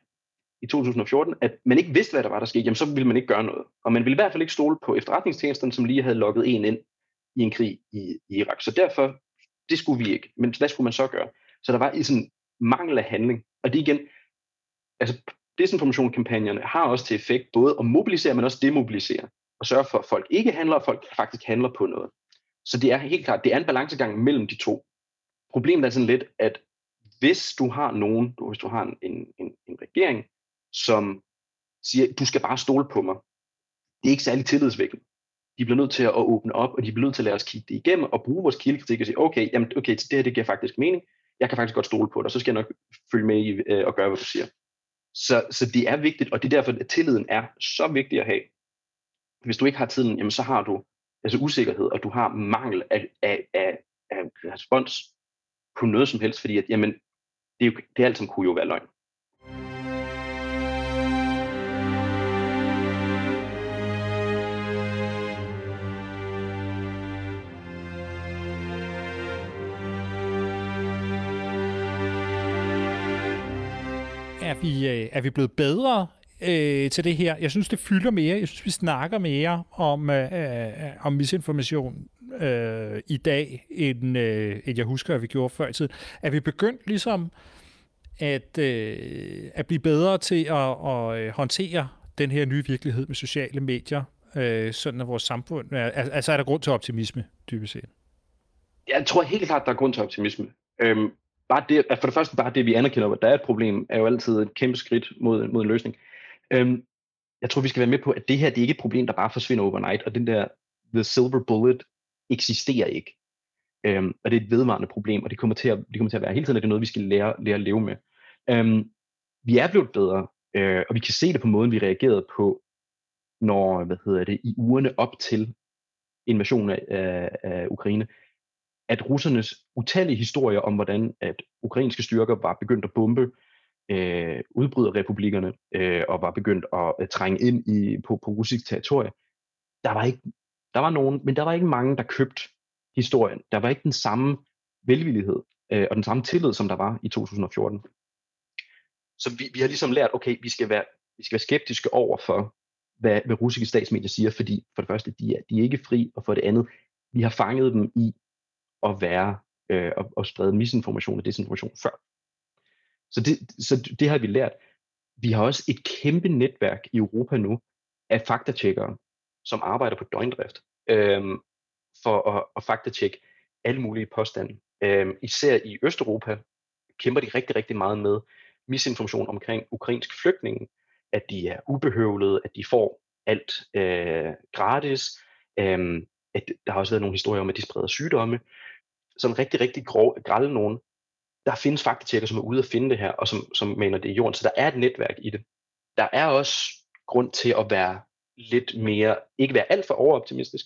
i 2014, at man ikke vidste, hvad der var, der skete, jamen så ville man ikke gøre noget. Og man ville i hvert fald ikke stole på efterretningstjenesterne, som lige havde lukket en ind i en krig i, i Irak. Så derfor, det skulle vi ikke. Men hvad skulle man så gøre? Så der var i sådan mangel af handling. Og det igen, altså desinformationskampagnerne har også til effekt både at mobilisere, men også demobilisere. Og sørge for, at folk ikke handler, og folk faktisk handler på noget. Så det er helt klart, det er en balancegang mellem de to. Problemet er sådan lidt, at hvis du har nogen, hvis du har en, en, en regering, som siger, du skal bare stole på mig, det er ikke særlig tillidsvækkende. De bliver nødt til at åbne op, og de bliver nødt til at lade os kigge det igennem og bruge vores kildekritik og sige, okay, jamen, okay, det her det giver faktisk mening jeg kan faktisk godt stole på dig, så skal jeg nok følge med i øh, og gøre, hvad du siger. Så, så det er vigtigt, og det er derfor, at tilliden er så vigtig at have. Hvis du ikke har tiden, jamen så har du altså usikkerhed, og du har mangel af, af, af, af respons på noget som helst, fordi at, jamen, det, er jo, det er alt som kunne jo være løgn. Vi, øh, er vi blevet bedre øh, til det her. Jeg synes, det fylder mere. Jeg synes, vi snakker mere om, øh, øh, om misinformation øh, i dag, end, øh, end jeg husker, at vi gjorde før i tiden. Er vi begyndt ligesom at, øh, at blive bedre til at, at øh, håndtere den her nye virkelighed med sociale medier, øh, sådan at vores samfund... Er, altså er der grund til optimisme, dybest set? Jeg tror helt klart, der er grund til optimisme. Øhm, bare det, for det første bare det, vi anerkender, at der er et problem, er jo altid et kæmpe skridt mod, mod en løsning. Øhm, jeg tror, vi skal være med på, at det her det er ikke et problem, der bare forsvinder overnight, og den der the silver bullet eksisterer ikke. Øhm, og det er et vedvarende problem, og det kommer til at, det kommer til at være hele tiden, at det er noget, vi skal lære, lære at leve med. Øhm, vi er blevet bedre, øh, og vi kan se det på måden, vi reagerede på, når, hvad hedder det, i ugerne op til invasionen af, af, af Ukraine, at russernes utallige historier om, hvordan at ukrainske styrker var begyndt at bombe øh, udbryderrepublikkerne øh, og var begyndt at, at trænge ind i, på, på russisk territorie, der var ikke, der var nogen, men der var ikke mange, der købte historien. Der var ikke den samme velvillighed øh, og den samme tillid, som der var i 2014. Så vi, vi har ligesom lært, okay, vi skal være, vi skal være skeptiske over for, hvad, hvad russiske statsmedier siger, fordi for det første, de er, de er ikke fri, og for det andet, vi har fanget dem i at være øh, og, og sprede misinformation og desinformation før. Så det, så det har vi lært. Vi har også et kæmpe netværk i Europa nu af faktatjekkere, som arbejder på døgndrift øh, for at, at faktatjekke alle mulige påstande. Øh, især i Østeuropa kæmper de rigtig, rigtig meget med misinformation omkring ukrainsk flygtninge, at de er ubehøvlede, at de får alt øh, gratis, øh, at der har også været nogle historier om, at de spreder sygdomme, sådan rigtig, rigtig grov, grælde nogen, der findes faktatjekker, som er ude at finde det her, og som, som mener det i jorden. Så der er et netværk i det. Der er også grund til at være lidt mere, ikke være alt for overoptimistisk.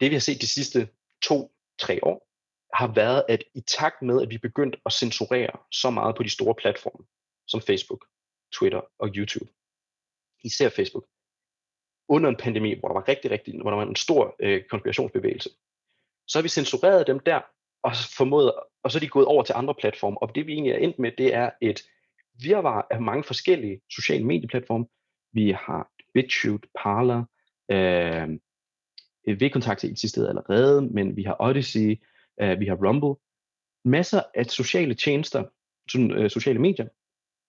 Det vi har set de sidste to-tre år, har været, at i takt med, at vi begyndt at censurere så meget på de store platforme, som Facebook, Twitter og YouTube, især Facebook, under en pandemi, hvor der var rigtig, rigtig, hvor der var en stor øh, konspirationsbevægelse, så har vi censureret dem der, og formået, og så er de gået over til andre platforme. Og det vi egentlig er endt med, det er et virvar af mange forskellige sociale medieplatforme. Vi har BitChute, Parler, øh, øh V-kontakt eksisterede allerede, men vi har Odyssey, øh, vi har Rumble. Masser af sociale tjenester, sådan, øh, sociale medier,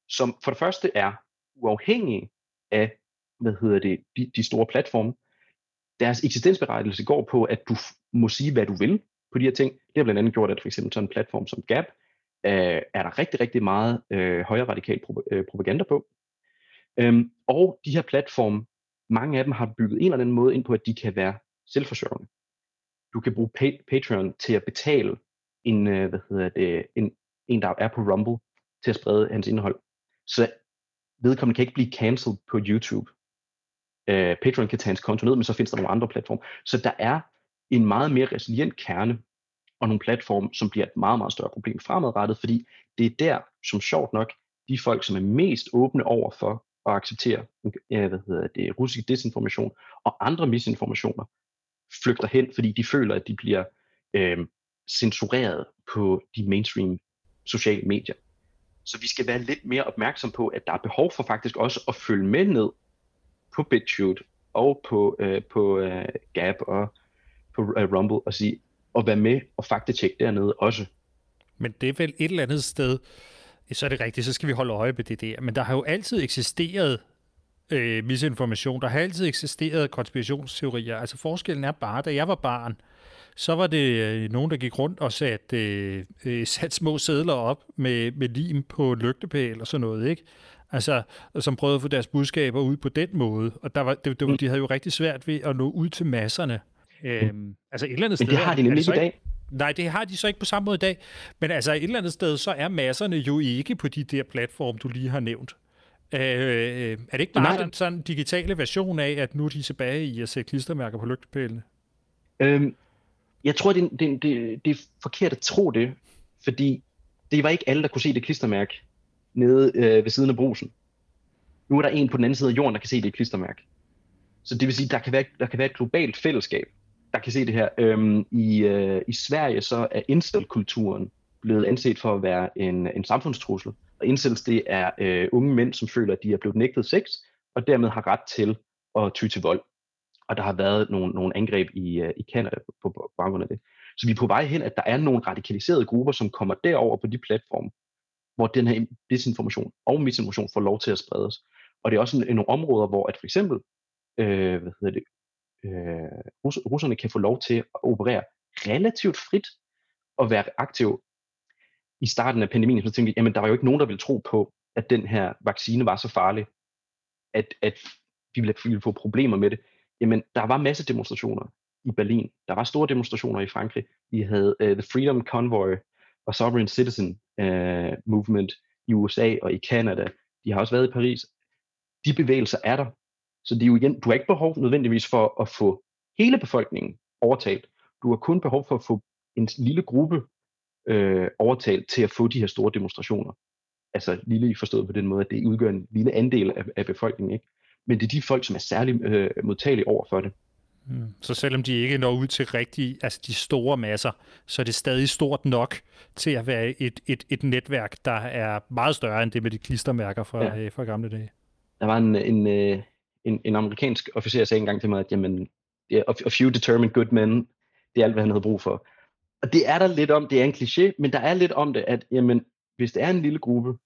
som for det første er uafhængige af hvad hedder det, de, de store platforme. Deres eksistensberettigelse går på, at du må sige, hvad du vil på de her ting. Det har blandt andet gjort, at for eksempel sådan en platform som Gap, øh, er der rigtig, rigtig meget øh, højere radikal pro- øh, propaganda på. Øhm, og de her platforme, mange af dem har bygget en eller anden måde ind på, at de kan være selvforsørgende. Du kan bruge pay- Patreon til at betale en, øh, hvad hedder det, en, en, der er på Rumble, til at sprede hans indhold. Så vedkommende kan ikke blive cancelled på YouTube. Øh, Patreon kan tage hans konto ned, men så findes der nogle andre platforme. Så der er en meget mere resilient kerne og nogle platforme, som bliver et meget, meget større problem fremadrettet, fordi det er der, som sjovt nok, de folk, som er mest åbne over for at acceptere ja, hvad hedder det, russisk desinformation og andre misinformationer, flygter hen, fordi de føler, at de bliver øh, censureret på de mainstream sociale medier. Så vi skal være lidt mere opmærksom på, at der er behov for faktisk også at følge med ned på BitChute og på, øh, på øh, Gap og på uh, Rumble og sige, og være med og faktatjekke dernede også. Men det er vel et eller andet sted, så er det rigtigt, så skal vi holde øje med det der. Men der har jo altid eksisteret øh, misinformation. Der har altid eksisteret konspirationsteorier. Altså forskellen er bare, da jeg var barn, så var det øh, nogen, der gik rundt og satte, øh, øh, sat små sædler op med, med lim på lygtepæl og sådan noget, ikke? Altså, som prøvede at få deres budskaber ud på den måde. Og der var, det, det, de havde jo rigtig svært ved at nå ud til masserne. Øhm, altså et eller andet Men sted... det har de nemlig ikke i dag. Nej, det har de så ikke på samme måde i dag. Men altså et eller andet sted, så er masserne jo ikke på de der platforme, du lige har nævnt. Øh, er det ikke bare sådan, sådan en digitale version af, at nu er de tilbage i at sætte klistermærker på lygtepælene? Øhm, jeg tror, det, det, det, det er forkert at tro det, fordi det var ikke alle, der kunne se det klistermærke nede øh, ved siden af brusen. Nu er der en på den anden side af jorden, der kan se det klistermærke. Så det vil sige, der kan være, der kan være et globalt fællesskab, der kan se det her. Øhm, i, øh, I Sverige så er incel-kulturen blevet anset for at være en, en samfundstrussel, Og incels, det er øh, unge mænd, som føler, at de er blevet nægtet sex, og dermed har ret til at ty til vold. Og der har været nogle, nogle angreb i, øh, i Canada på, på, på baggrund af det. Så vi er på vej hen, at der er nogle radikaliserede grupper, som kommer derover på de platforme, hvor den her disinformation og misinformation får lov til at spredes. Og det er også en, nogle områder, hvor at for eksempel, øh, hvad hedder det, øh, rus, russerne kan få lov til at operere relativt frit og være aktiv. I starten af pandemien, så tænkte jeg, jamen der var jo ikke nogen, der ville tro på, at den her vaccine var så farlig, at, at vi ville, vi ville få problemer med det. Jamen, der var masse demonstrationer i Berlin. Der var store demonstrationer i Frankrig. Vi havde uh, The Freedom Convoy og Sovereign Citizen uh, Movement i USA og i Canada. De har også været i Paris. De bevægelser er der. Så det er jo igen, du har ikke behov nødvendigvis for at få hele befolkningen overtalt. Du har kun behov for at få en lille gruppe øh, overtalt til at få de her store demonstrationer. Altså lille forstået på den måde, at det udgør en lille andel af, af befolkningen. Ikke? Men det er de folk, som er særlig øh, modtagelige over for det. Mm. Så selvom de ikke når ud til rigtig, altså de store masser, så er det stadig stort nok til at være et, et, et netværk, der er meget større end det med de klistermærker fra, ja. øh, fra gamle dage. Der var en, en, øh, en, en amerikansk officer, sagde engang til mig, at jamen, a few determined good men, det er alt, hvad han havde brug for. Og det er der lidt om, det er en kliché, men der er lidt om det, at jamen, hvis det er en lille gruppe,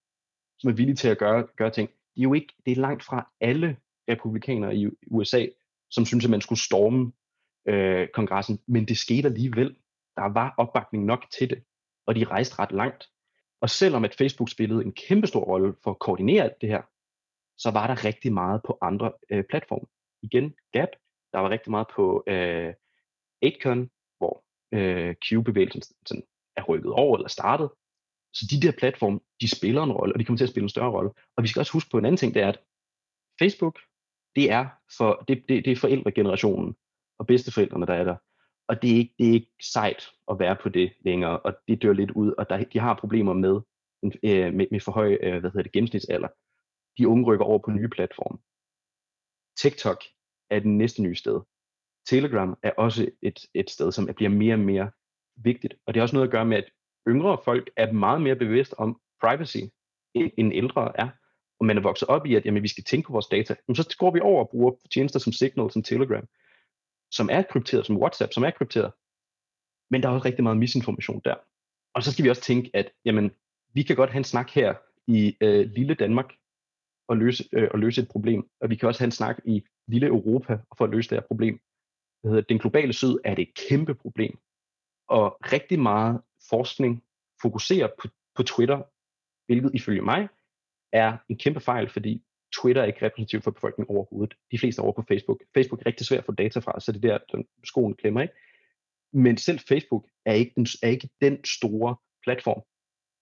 som er villige til at gøre, gøre ting, det er jo ikke, det er langt fra alle republikanere i USA, som synes, at man skulle storme øh, kongressen, men det skete alligevel. Der var opbakning nok til det, og de rejste ret langt. Og selvom at Facebook spillede en kæmpe stor rolle for at koordinere det her, så var der rigtig meget på andre øh, platforme. Igen, Gap, der var rigtig meget på øh, 8 hvor øh, Q-bevægelsen sådan er rykket over eller startet. Så de der platforme, de spiller en rolle, og de kommer til at spille en større rolle. Og vi skal også huske på en anden ting, det er, at Facebook, det er, for, det, det, det er forældregenerationen og bedsteforældrene, der er der. Og det er, ikke, det er ikke sejt at være på det længere, og det dør lidt ud, og der, de har problemer med, øh, med, med for høj øh, hvad hedder det, gennemsnitsalder. De unge rykker over på nye platforme. TikTok er den næste nye sted. Telegram er også et, et sted, som bliver mere og mere vigtigt. Og det har også noget at gøre med, at yngre folk er meget mere bevidst om privacy, end ældre er og man er vokset op i, at jamen, vi skal tænke på vores data, Men så går vi over og bruger tjenester som Signal, som Telegram, som er krypteret, som WhatsApp, som er krypteret. Men der er også rigtig meget misinformation der. Og så skal vi også tænke, at jamen, vi kan godt have en snak her i øh, lille Danmark og løse, øh, og løse et problem, og vi kan også have en snak i lille Europa for at løse det her problem. Det hedder, Den globale syd er det et kæmpe problem, og rigtig meget forskning fokuserer på, på Twitter, hvilket ifølge mig er en kæmpe fejl, fordi Twitter er ikke repræsentativ for befolkningen overhovedet. De fleste er over på Facebook. Facebook er rigtig svært at få data fra, så det er der, den skoen klemmer. Ikke? Men selv Facebook er ikke, den, er ikke den store platform.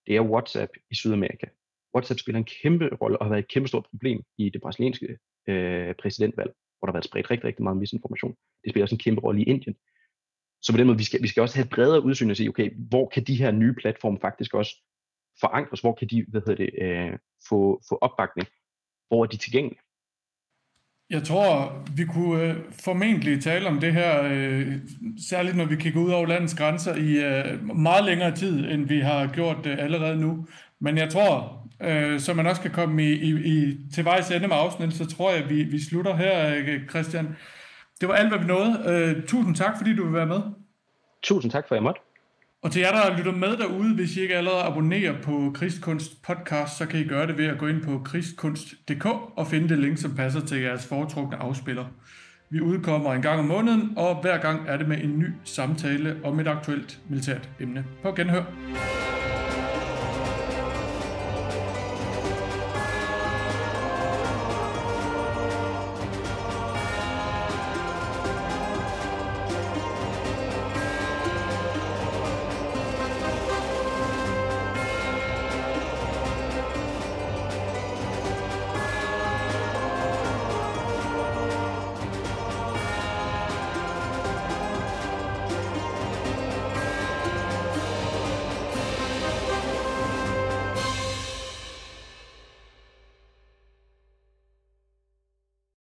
Det er WhatsApp i Sydamerika. WhatsApp spiller en kæmpe rolle og har været et kæmpe stort problem i det brasilianske øh, præsidentvalg, hvor der har været spredt rigtig, rigtig meget misinformation. Det spiller også en kæmpe rolle i Indien. Så på den måde, vi skal, vi skal også have et bredere udsyn og sige, okay, hvor kan de her nye platforme faktisk også forankres, hvor kan de hvad hedder det, øh, få, få opbakning, hvor er de tilgængelige. Jeg tror, vi kunne øh, formentlig tale om det her, øh, særligt når vi kigger ud over landets grænser, i øh, meget længere tid, end vi har gjort øh, allerede nu. Men jeg tror, øh, så man også kan komme i, i, i, til vejs ende med afsnit, så tror jeg, vi, vi slutter her, øh, Christian. Det var alt, hvad vi nåede. Øh, tusind tak, fordi du vil være med. Tusind tak, for at jeg måtte. Og til jer, der lytter med derude, hvis I ikke allerede abonnerer på Kristkunst podcast, så kan I gøre det ved at gå ind på kristkunst.dk og finde det link, som passer til jeres foretrukne afspiller. Vi udkommer en gang om måneden, og hver gang er det med en ny samtale om et aktuelt militært emne. På genhør.